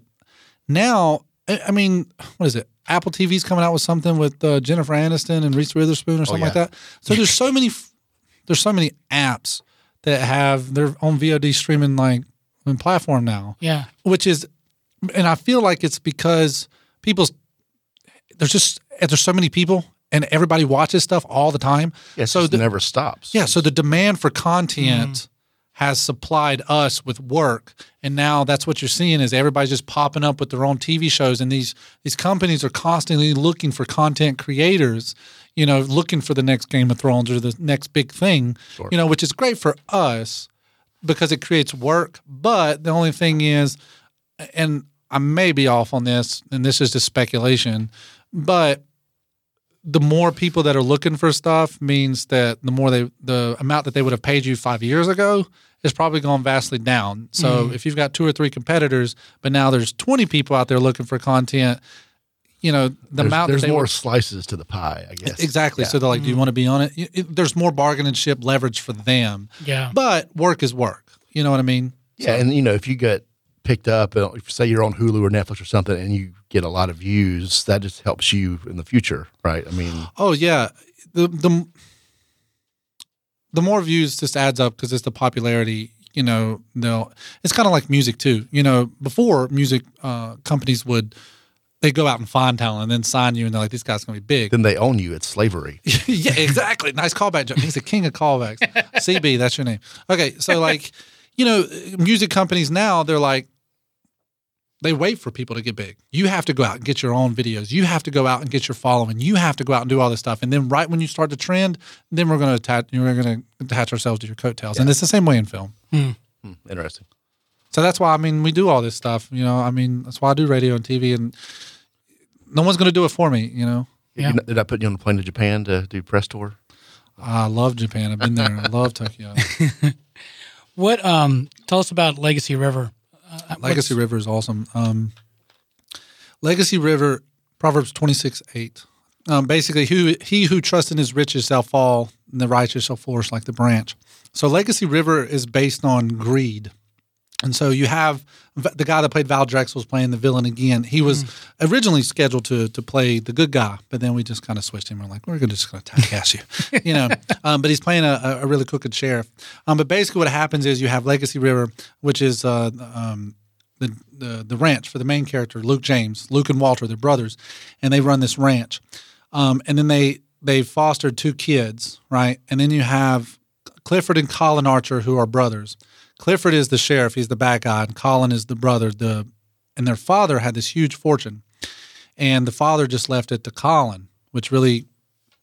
now, I, I mean, what is it? Apple TV's coming out with something with uh, Jennifer Aniston and Reese Witherspoon or something like yeah. that. So there's so many, there's so many apps that have their own VOD streaming like I platform now. Yeah. which is and i feel like it's because people's there's just there's so many people and everybody watches stuff all the time. Yeah, so so the, never stops. yeah so the demand for content mm. has supplied us with work. And now that's what you're seeing is everybody's just popping up with their own tv shows. And these these companies are constantly looking for content creators you know looking for the next game of thrones or the next big thing you know which is great for us because it creates work. But the only thing is, and I may be off on this, and this is just speculation, but the more people that are looking for stuff means that the more they, the amount that they would have paid you five years ago is probably gone vastly down. So mm-hmm. if you've got two or three competitors, but now there's 20 people out there looking for content, you know, the there's, amount there's more would- slices to the pie. I guess Exactly. Yeah. So they're like, do you want to be on it? It- There's more bargaining ship leverage for them. Yeah. But work is work. You know what I mean? Yeah, and you know, if you get picked up, uh, say you're on Hulu or Netflix or something, and you get a lot of views, that just helps you in the future, right? I mean, Oh yeah. The the the more views just adds up because it's the popularity. You know, they'll. It's kind of like music too. You know, before music uh, companies would they go out and find talent and then sign you, and they're like, "This guy's gonna be big." then they own you. It's slavery. [laughs] yeah, exactly. Nice callback. Joe. He's the king of callbacks. [laughs] CB, that's your name. Okay, so like, you know, music companies now they're like, they wait for people to get big. You have to go out and get your own videos. You have to go out and get your following. You have to go out and do all this stuff. And then right when you start to trend, then we're going to attach. We're going to attach ourselves to your coattails. And it's the same way in film. Hmm, interesting. So that's why I mean we do all this stuff. You know, I mean that's why I do radio and TV, and no one's going to do it for me. You know. Yeah. You're not- Did I put you on a plane to Japan to do press tour? I love Japan. I've been there. I love Tokyo. [laughs] What? Um. Tell us about Legacy River. Uh, Legacy River is awesome. Um, Legacy River, Proverbs twenty six eight. Um, basically, who he who trusts in his riches shall fall, and the righteous shall flourish like the branch. So, Legacy River is based on greed, and so you have the guy that played Val Drexel's playing the villain again. He was originally scheduled to to play the good guy, but then we just kind of switched him. We're like, we're gonna just going to typecast you, [laughs] you know. Um, but he's playing a, a really crooked sheriff. Um, but basically, what happens is you have Legacy River, which is uh, um, the, the the ranch for the main character, Luke James. Luke and Walter, they're brothers, and they run this ranch. Um, and then they they fostered two kids, right? And then you have Clifford and Colin Archer, who are brothers. Clifford is the sheriff; he's the bad guy, and Colin is the brother. The and their father had this huge fortune, and the father just left it to Colin, which really,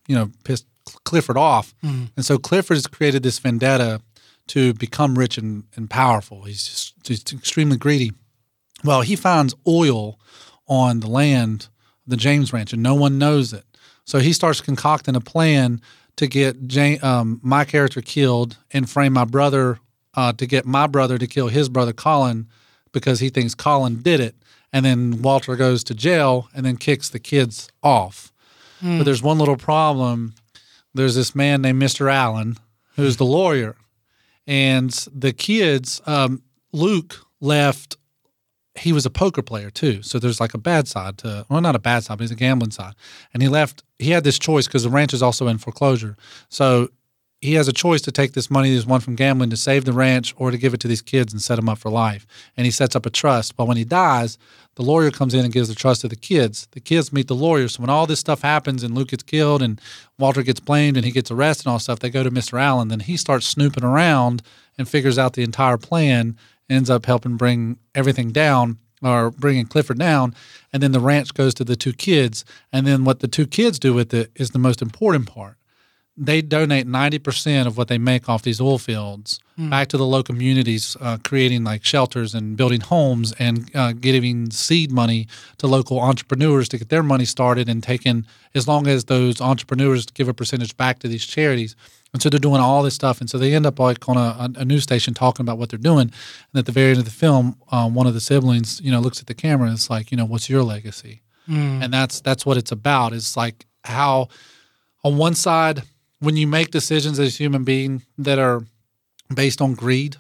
you know, pissed Clifford off. And so Clifford has created this vendetta to become rich and, and powerful. He's just he's extremely greedy. Well, he finds oil on the land, the James Ranch, and no one knows it. So he starts concocting a plan to get um, my character killed and frame my brother uh, to get my brother to kill his brother Colin because he thinks Colin did it. And then Walter goes to jail and then kicks the kids off. But there's one little problem. There's this man named Mr. Allen who's the lawyer and the kids um, luke left he was a poker player too so there's like a bad side to well not a bad side but he's a gambling side and he left he had this choice because the ranch is also in foreclosure so he has a choice to take this money he's won from gambling to save the ranch or to give it to these kids and set them up for life. And he sets up a trust. But when he dies the lawyer comes in and gives the trust to the kids. The kids meet the lawyer. So when all this stuff happens and luke gets killed and walter gets blamed and he gets arrested and all stuff they go to mr allen. Then he starts snooping around and figures out the entire plan ends up helping bring everything down or bringing Clifford down, and then the ranch goes to the two kids, and then what the two kids do with it is the most important part. They donate ninety percent of what they make off these oil fields back to the local communities, uh, creating like shelters and building homes and uh, giving seed money to local entrepreneurs to get their money started and taking as long as those entrepreneurs give a percentage back to these charities. And so they're doing all this stuff, and so they end up like on a, a news station talking about what they're doing. And at the very end of the film, um, one of the siblings, you know, looks at the camera and it's like, you know, what's your legacy? And that's that's what it's about. It's like how, on one side, when you make decisions as a human being that are based on greed,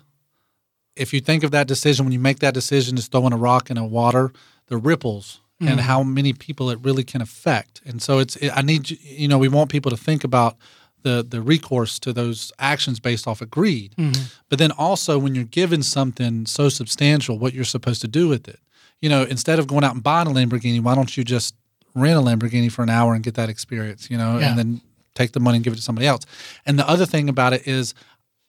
if you think of that decision, when you make that decision to throwing a rock in a water, the ripples and mm. how many people it really can affect. And so it's, I need, you you know, we want people to think about the the recourse to those actions based off of greed. Mm-hmm. But then also when you're given something so substantial, what you're supposed to do with it. You know, instead of going out and buying a Lamborghini, why don't you just rent a Lamborghini for an hour and get that experience? You know, Yeah. and then take the money and give it to somebody else. And the other thing about it is,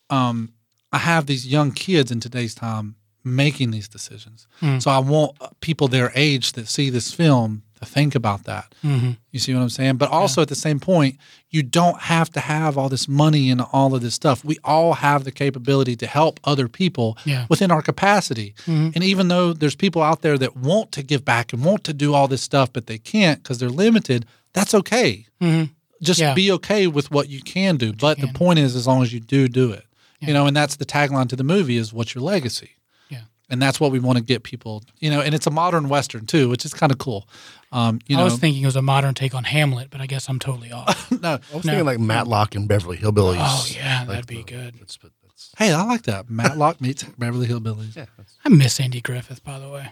um, I have these young kids in today's time making these decisions. Hmm. So I want people their age that see this film to think about that. Mm-hmm. You see what I'm saying? But also at the same point, you don't have to have all this money and all of this stuff. We all have the capability to help other people Yeah. within our capacity. Mm-hmm. And even though there's people out there that want to give back and want to do all this stuff, but they can't because they're limited, that's okay. Mm-hmm. Just Yeah. be okay with what you can do. but the point is, as long as you do do it, you know, and that's the tagline to the movie is what's your legacy? Yeah. And that's what we want to get people, you know, and it's a modern Western too, which is kind of cool. Um, you I know, was thinking it was a modern take on Hamlet, but I guess I'm totally off. [laughs] no, I was thinking like Matlock and Beverly Hillbillies. Oh, yeah, Like that'd be the- good. That's, that's, hey, I like that. Matlock meets Beverly Hillbillies. yeah, that's, I miss Andy Griffith, by the way.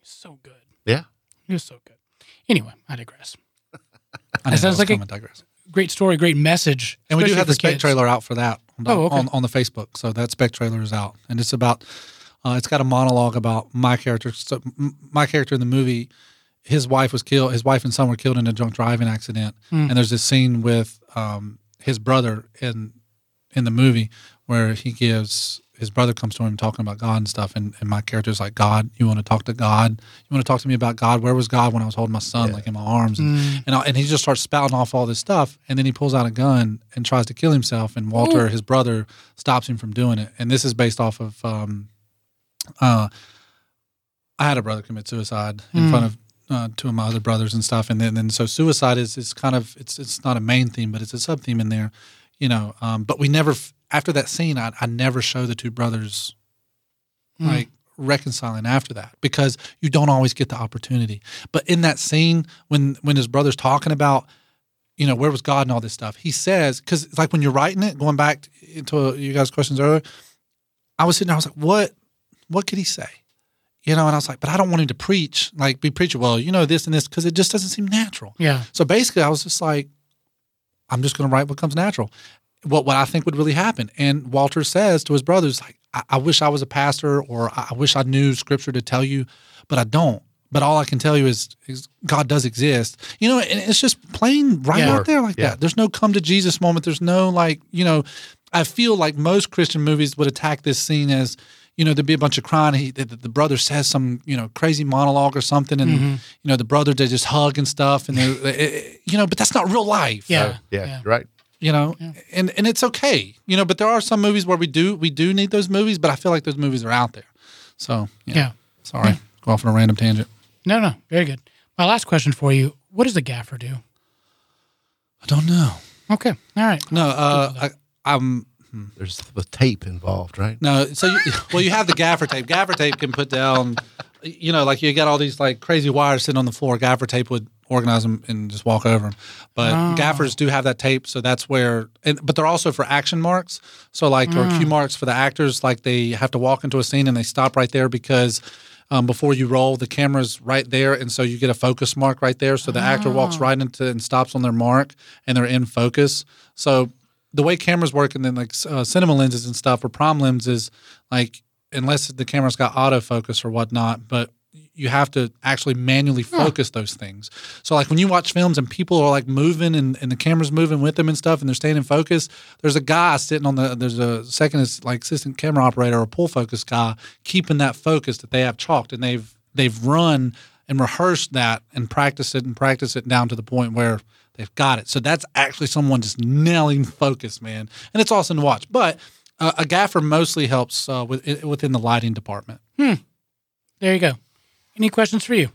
He's so good. yeah. He was so good. Anyway, I digress. I know sounds like a- digress. Great story, great message. And we do have the spec kids. trailer out for that on, the, Oh, okay. on, on the Facebook. So that spec trailer is out, and it's about. Uh, it's got a monologue about my character. So my character in the movie, his wife was killed. His wife and son were killed in a drunk driving accident. Hmm. And there's this scene with um, his brother in in the movie where he gives his brother comes to him talking about God and stuff, and, and my character's like, God, you want to talk to God? You want to talk to me about God? Where was God when I was holding my son like in my arms? And and, I, and he just starts spouting off all this stuff, and then he pulls out a gun and tries to kill himself, and Walter, his brother, stops him from doing it. And this is based off of, um, uh, I had a brother commit suicide in front of. Uh, two of my other brothers and stuff, and then, then so suicide is is kind of it's it's not a main theme, but it's a sub theme in there, you know. Um, but we never f- after that scene, I, I never show the two brothers hmm. like reconciling after that because you don't always get the opportunity. But in that scene, when when his brother's talking about, you know, where was God and all this stuff, he says because it's like when you're writing it, going back into you guys' questions earlier, I was sitting there, I was like, what what could he say? You know, and I was like, but I don't want him to preach, like be preaching, well, you know, this and this, because it just doesn't seem natural. Yeah. So basically, I was just like, I'm just going to write what comes natural, what what I think would really happen. And Walter says to his brothers, like, I, I wish I was a pastor, or I I wish I knew Scripture to tell you, but I don't. But all I can tell you is, is God does exist. You know, and it's just plain right Yeah. out there like Yeah. that. There's no come to Jesus moment. There's no like, you know, I feel like most Christian movies would attack this scene as, you know, there'd be a bunch of crying. He, the, the brother says some, you know, crazy monologue or something, and Mm-hmm. you know, the brother they just hug and stuff, and they, [laughs] they- you know, but that's not real life. Yeah. yeah, Yeah. right. You know, and and it's okay, you know. But there are some movies where we do we do need those movies, but I feel like those movies are out there. So yeah, Yeah. sorry, go off on a random tangent. No, no. Very good. My last question for you What does a gaffer do? I don't know. Okay. All right. No, uh, I, I'm There's the tape involved, right? No, so you, [laughs] well, you have the gaffer tape. Gaffer tape can put down, you know, like you got all these like crazy wires sitting on the floor. Gaffer tape would organize them and just walk over them. But gaffers do have that tape, so that's where. And, but they're also for action marks. So like or cue marks for the actors, like they have to walk into a scene and they stop right there because. Um, before you roll, the camera's right there, and so you get a focus mark right there. So the actor walks right into and stops on their mark, and they're in focus. So the way cameras work and then like uh, cinema lenses and stuff or prime lenses like unless the camera's got autofocus or whatnot but you have to actually manually focus those things. So like when you watch films and people are like moving and, and the camera's moving with them and stuff and they're staying in focus, there's a guy sitting on the there's a second like assistant camera operator or pull focus guy keeping that focus that they have chalked and they've they've run and rehearsed that and practiced it and practiced it down to the point where they've got it. So that's actually someone just nailing focus, man. And it's awesome to watch. But uh, a gaffer mostly helps uh, with, within the lighting department. There you go. Any questions for you?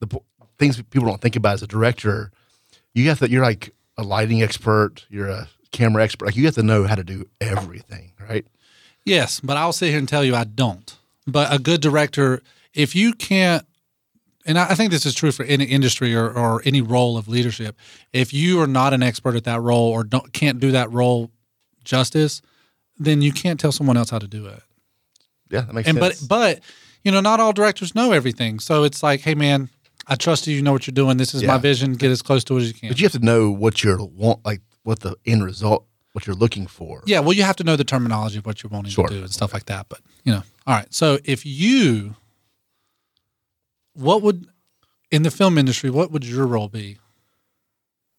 the p- things people don't think about as a director, you have to. You're like a lighting expert. You're a camera expert. Like you have to know how to do everything, right? Yes, but I'll sit here and tell you I don't. But a good director, if you can't, and I I think this is true for any industry or, or any role of leadership, if you are not an expert at that role or don't, can't do that role justice, then you can't tell someone else how to do it. Yeah, that makes And sense. but but you know, not all directors know everything. So it's like, hey man, I trust you. You know what you're doing. This is my vision. Get as close to it as you can. But you have to know what you're want, like what the end result, what you're looking for. Yeah, well, you have to know the terminology of what you're wanting Sure. to do and stuff like that. But you know, all right. So if you, what would in the film industry, what would your role be?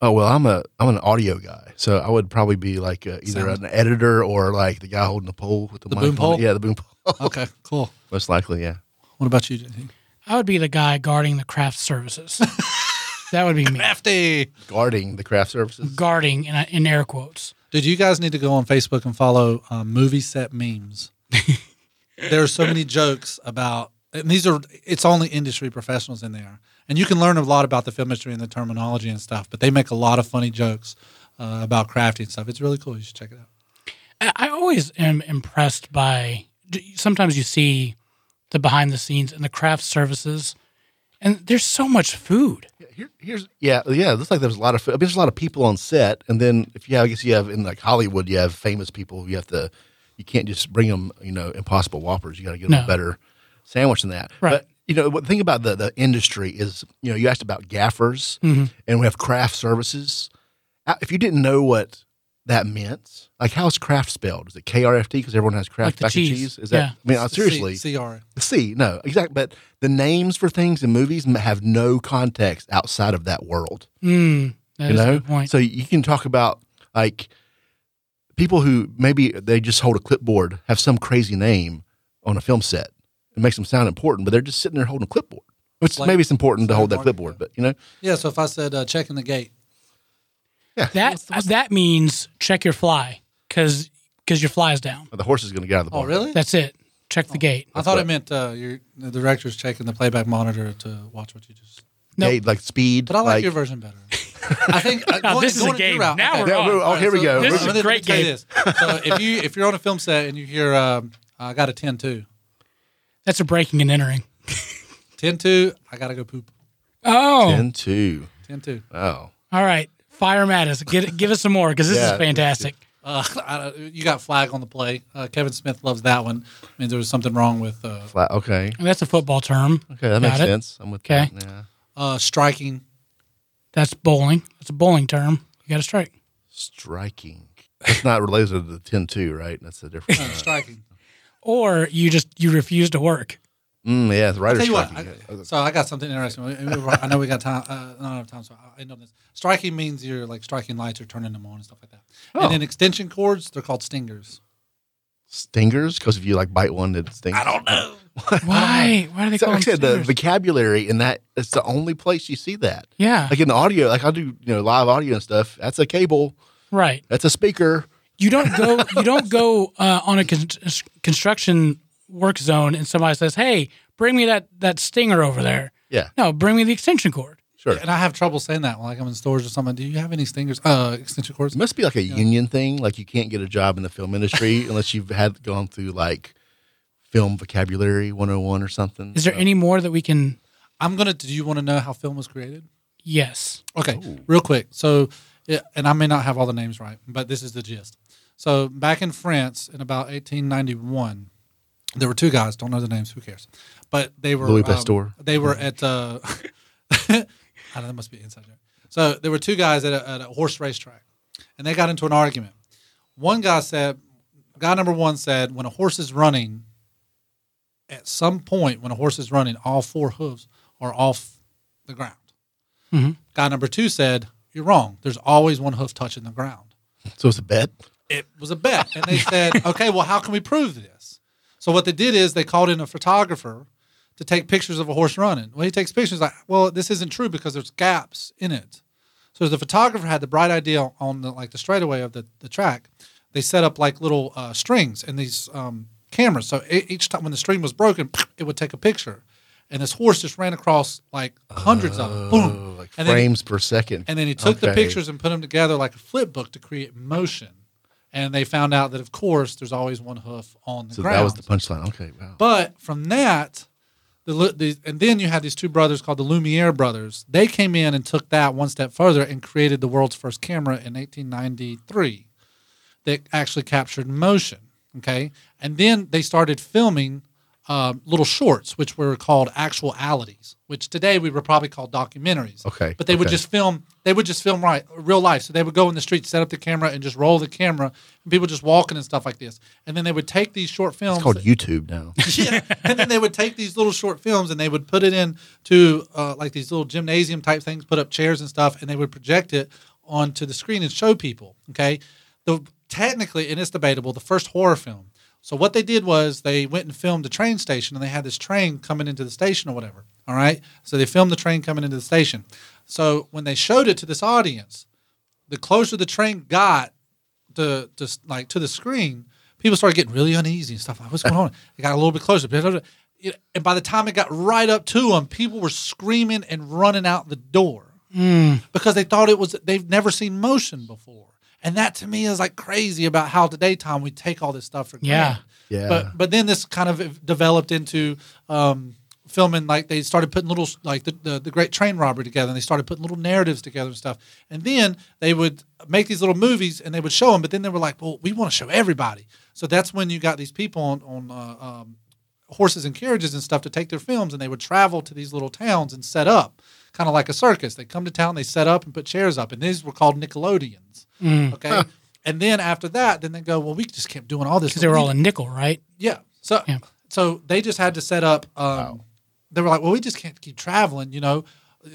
Oh well, I'm a I'm an audio guy, so I would probably be like a, either Sound. an editor or like the guy holding the pole with the, The mic boom pole? Yeah, the boom pole. [laughs] Okay, cool. Most likely, yeah. What about you? JT? I would be the guy guarding the craft services. [laughs] that would be me. Crafty. Guarding the craft services. Guarding in, in air quotes. Dude, you guys need to go on Facebook and follow um, movie set memes. [laughs] there are so many jokes about, and these are it's only industry professionals in there, and you can learn a lot about the film industry and the terminology and stuff. But they make a lot of funny jokes uh, about crafty and stuff. It's really cool. You should check it out. I I always am impressed by. Sometimes you see the behind the scenes and the craft services, and there's so much food. Yeah, Here, here's yeah, yeah. It looks like there's a lot of. I mean, there's a lot of people on set, and then if you have, I guess you have in like Hollywood, you have famous people. You have to, you can't just bring them, you know, Impossible Whoppers. You got to get them No. a better sandwich than that. Right. But you know, the thing about the the industry is, you know, you asked about gaffers, Mm-hmm. and we have craft services. Uh, If you didn't know what that meant, like how's craft spelled? Is it K R F T? Because everyone has Kraft and cheese. cheese. Is that? Yeah. I mean, uh, seriously, C- CR. C, no, exactly. But the names for things in movies have no context outside of that world. Mm, that You know, good point. so you can talk about like people who maybe they just hold a clipboard, have some crazy name on a film set. It makes them sound important, but they're just sitting there holding a clipboard. Which Like- maybe it's important to hold that Mark- clipboard, but you know, Yeah. So if I said uh, checking the gate, yeah, that that means check your fly because because your fly is down. the horse is going to get out of the oh really? That's it. Check the gate. I thought what- it meant uh, your the director's checking the playback monitor to watch what you just. Nope. Like speed. But I like, your version better. I think uh, [laughs] Now, going- this is going a game. route- Now okay. we're Yeah, on. we're- oh, here we go. This We're- is a great game. this. So if you if you're on a film set and you hear um, I got a 10-2. That's a breaking and entering. 10-2, I gotta go poop. Oh, 10 2. 10-2. Oh. all right. Fire Mattis. Get give us some more because this Yeah. is fantastic. Uh, I, you got flag on the play. Uh, Kevin Smith loves that one. I mean, there was something wrong with uh, Flat. Okay. And that's a football term. Okay, that Got makes it. sense. I'm with Okay. that. Yeah. uh, striking. That's bowling. That's a bowling term. You got to strike. Striking. That's not related to the 10 2, right? That's a different. Uh, striking. Or you just you refuse to work. Mm, yeah, the writer's Tell what, striking. I, so I got something interesting. We- we- I know we got time, uh, not enough time, so I know this. Striking means you're like striking lights or turning them on and stuff like that. Oh. And then extension cords, they're called stingers. Stingers? Because if you like bite one, it stings. I don't know. [laughs] Why? Why do they So call like I them said, the vocabulary in that it's the only place you see that. Yeah, Like in the audio, like I do, you know, live audio and stuff. That's a cable. right. That's a speaker. You don't go. You don't go uh, on a con- construction work zone and somebody says, "Hey, bring me that that stinger over there." Yeah, No, bring me the extension cord. sure. And I have trouble saying that when like I'm in stores or something. Do you have any stingers? Uh, extension cords? It must be like a union thing. Like you can't get a job in the film industry [laughs] unless you've had gone through like film vocabulary 101 or something. Is there any more that we can? I'm gonna. Do you want to know how film was created? Yes. Okay, real quick. So, yeah, and I may not have all the names right, but this is the gist. So, back in France in about 1891, there were two guys. Don't know the names. Who cares? But they were Louis um, Pasteur. They were at. Uh, [laughs] I don't know. That must be inside joke. So there were two guys at a, at a horse racetrack, and they got into an argument. One guy said, guy number one said, when a horse is running, at some point when a horse is running, all four hooves are off the ground. Guy number two said, "You're wrong. There's always one hoof touching the ground." So it's a bet. It was a bet. And they said, [laughs] okay, well, how can we prove this? So what they did is they called in a photographer to take pictures of a horse running. Well, he takes pictures like, well, this isn't true because there's gaps in it. So the photographer had the bright idea on the like the straightaway of the, the track. They set up like little uh, strings in these um, cameras. So each time when the string was broken, it would take a picture. And this horse just ran across like hundreds of them. Boom. Oh, like and then, frames per second. and then he took the pictures and put them together like a flip book to create motion. And they found out that, of course, there's always one hoof on the So ground. that was the punchline. Okay, wow. But from that, the, the and then you had these two brothers called the Lumiere brothers. They came in and took that one step further and created the world's first camera in 1893 that actually captured motion. Okay, and then they started filming um, little shorts, which were called actualities, which today we would probably call documentaries. Okay, but they would just film. They would just film right real life. So they would go in the street, set up the camera, and just roll the camera, and people just walking and stuff like this. And then they would take these short films. It's called YouTube now. [laughs] yeah. And then they would take these little short films and they would put it in to uh, like these little gymnasium type things, put up chairs and stuff, and they would project it onto the screen and show people. Okay. The technically, and it's debatable, the first horror film. So what they did was they went and filmed a train station and they had this train coming into the station or whatever. All right. So they filmed the train coming into the station. So when they showed it to this audience, the closer the train got to, to like to the screen, people started getting really uneasy and stuff. Like, what's going on? [laughs] It got a little bit closer. And by the time it got right up to them, people were screaming and running out the door mm. because they thought it was they've never seen motion before. And that to me is like crazy about how today time we take all this stuff for Yeah. granted. Yeah. Yeah. But but then this kind of developed into um, filming like they started putting little like the, the the Great Train Robbery together, and they started putting little narratives together and stuff. And then they would make these little movies and they would show them. But then they were like, well, we want to show everybody. So that's when you got these people on on uh, um, horses and carriages and stuff to take their films, and they would travel to these little towns and set up, kind of like a circus. They come to town, they set up and put chairs up, and these were called Nickelodeons. Okay. And then after that, then they go, well, we just kept doing all this. because they were all in nickel, right? Yeah. So Yeah. so they just had to set up. Um, They were like, well, we just can't keep traveling, you know.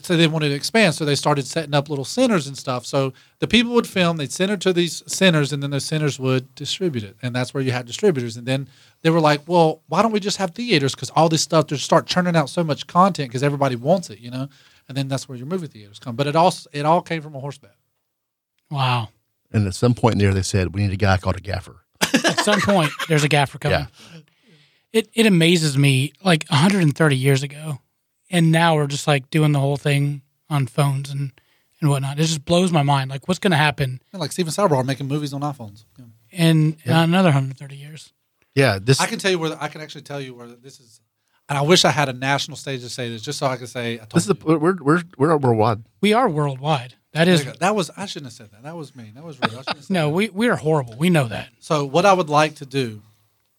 So they wanted to expand, so they started setting up little centers and stuff. So the people would film, they'd send it to these centers, and then those centers would distribute it, and that's where you had distributors. And then they were like, well, why don't we just have theaters? Because all this stuff, just start churning out so much content because everybody wants it, you know. And then that's where your movie theaters come. But it all it all came from a horse bet. Wow. and at some point there, they said we need a guy called a gaffer. At some point, there's a gaffer coming. Yeah. It it amazes me, like 130 years ago, and now we're just like doing the whole thing on phones and and whatnot. It just blows my mind. Like, what's going to happen And like Steven Soderbergh making movies on iPhones. Yeah. in another 130 years? Yeah, this I can tell you where I can actually tell you where this is. And I wish I had a national stage to say this, just so I could say. I told this is a, you. we're we're we're worldwide. We are worldwide. That is that was I shouldn't have said that. That was me. That was rude. I have said no. that. We we are horrible. We know that. So what I would like to do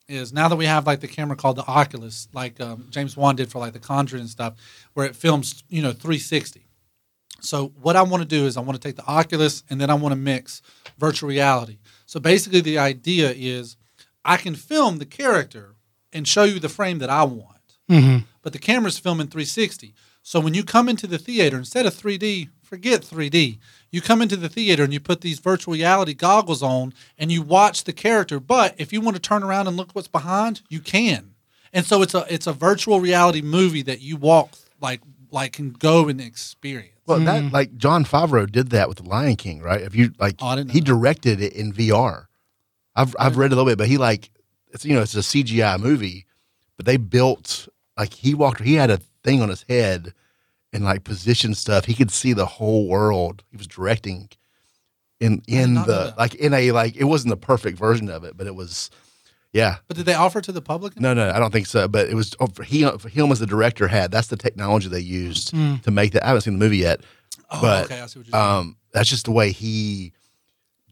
is now that we have like the camera called the Oculus, like um, James Wan did for like the Conjuring and stuff, where it films you know 360. So what I want to do is I want to take the Oculus and then I want to mix virtual reality. So basically the idea is I can film the character and show you the frame that I want. But the camera's filming 360. So when you come into the theater, instead of 3D, forget 3D. You come into the theater and you put these virtual reality goggles on and you watch the character. But if you want to turn around and look what's behind, you can. And so it's a it's a virtual reality movie that you walk like like can go and experience. Well, that hmm. like Jon Favreau did that with the Lion King, right? If you like, Oh, I didn't know he that. directed it in VR. I've I've read a little bit, but he like it's you know it's a CGI movie, but they built like he walked he had a thing on his head and like position stuff. He could see the whole world. He was directing in in the like in a like it wasn't the perfect version of it, but it was yeah. But did they offer it to the public? No, no, I don't think so. But it was oh, he him as the director had that's the technology they used to make that. I haven't seen the movie yet, Oh, but okay, I see what you're saying. um, that's just the way he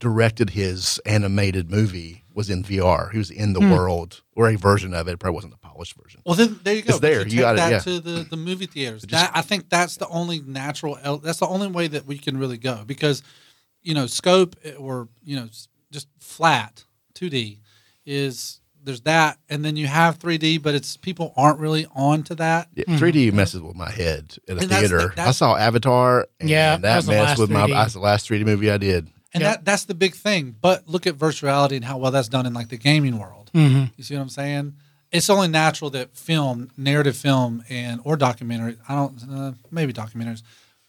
directed his animated movie was in VR. He was in the hmm. world or a version of it. Probably wasn't the polished version. Well, then there you go. It's there. But You take got it, yeah. to the, the movie theaters. that, I think that's the only natural. That's the only way that we can really go because, you know, scope eh, or you know just flat two D is there's that, and then you have 3D, but it's people aren't really on to that. Yeah, hmm. 3D messes with my head at a And that's the- theater. I saw Avatar, and Yeah, that that messed with my. 3D. That's the last 3D movie I did. And Yep. that that's the big thing. But look at virtuality and how well that's done in like the gaming world. Mm-hmm. You see what I'm saying? It's only natural that film, narrative film, and or documentary. I don't uh, maybe documentaries,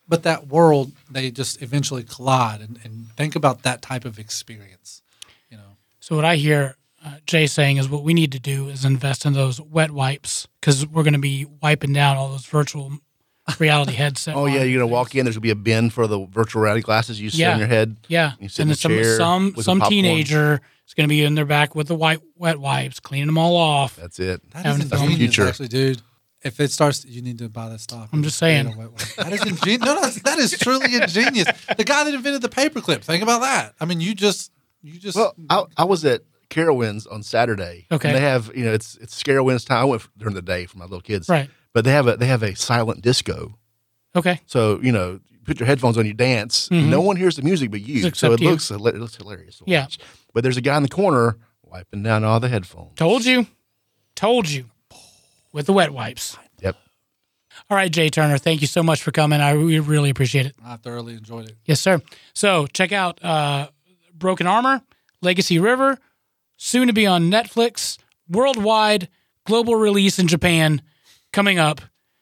but that world they just eventually collide and, and think about that type of experience. You know, So what I hear uh, Jay saying is what we need to do is invest in those wet wipes because we're going to be wiping down all those virtual reality headset. Oh yeah, you're gonna walk in. There's gonna be a bin for the virtual reality glasses you sit Yeah. on your head. Yeah, You sit and in some chair some some some teenager is going to be in their back with the white wet wipes, cleaning them all off. That's it. that Having is Future. actually, dude. If it starts, you need to buy that stock. I'm just saying. That is ingenious. No, no, that is truly ingenious. The guy that invented the paperclip. Think about that. I mean, you just, you just. Well, I, I was at Carowinds on Saturday. Okay. And they have you know it's it's Carowinds time. I went during the day for my little kids. Right. But they have a they have a silent disco. Okay. So you know, you put your headphones on, you dance. No one hears the music but you. Except So it you. looks it looks hilarious. to Yeah. watch. But there's a guy in the corner wiping down all the headphones. Told you. Told you. With the wet wipes. Yep. All right, Jay Turner, thank you so much for coming. I we really appreciate it. I thoroughly enjoyed it. Yes, sir. So check out uh, Broken Armor, Legacy River, soon to be on Netflix, worldwide, global release in Japan coming up.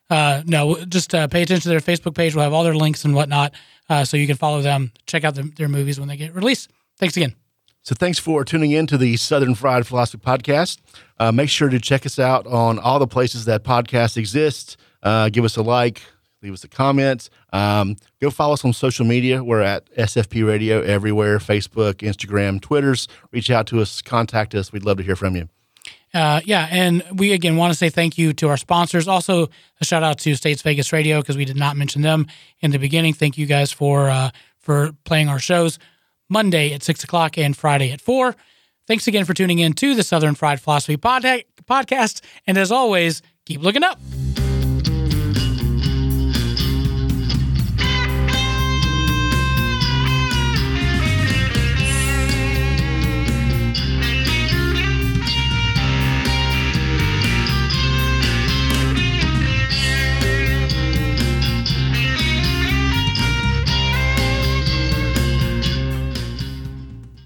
Uh, no, just uh, pay attention to their Facebook page. We'll have all their links and whatnot, uh, so you can follow them. Check out the, their movies when they get released. Thanks again. So thanks for tuning in to the Southern Fried Philosophy Podcast. Uh, make sure to check us out on all the places that podcasts exist. Uh, give us a like, leave us a comment. Um, go follow us on social media. We're at SFP Radio everywhere Facebook, Instagram, Twitters. Reach out to us, contact us. We'd love to hear from you. Uh, yeah, and we again want to say thank you to our sponsors. Also, a shout out to States Vegas Radio because we did not mention them in the beginning. Thank you guys for uh, for playing our shows Monday at six o'clock and Friday at four. Thanks again for tuning in to the Southern Fried Philosophy Pod- Podcast. And as always, keep looking up.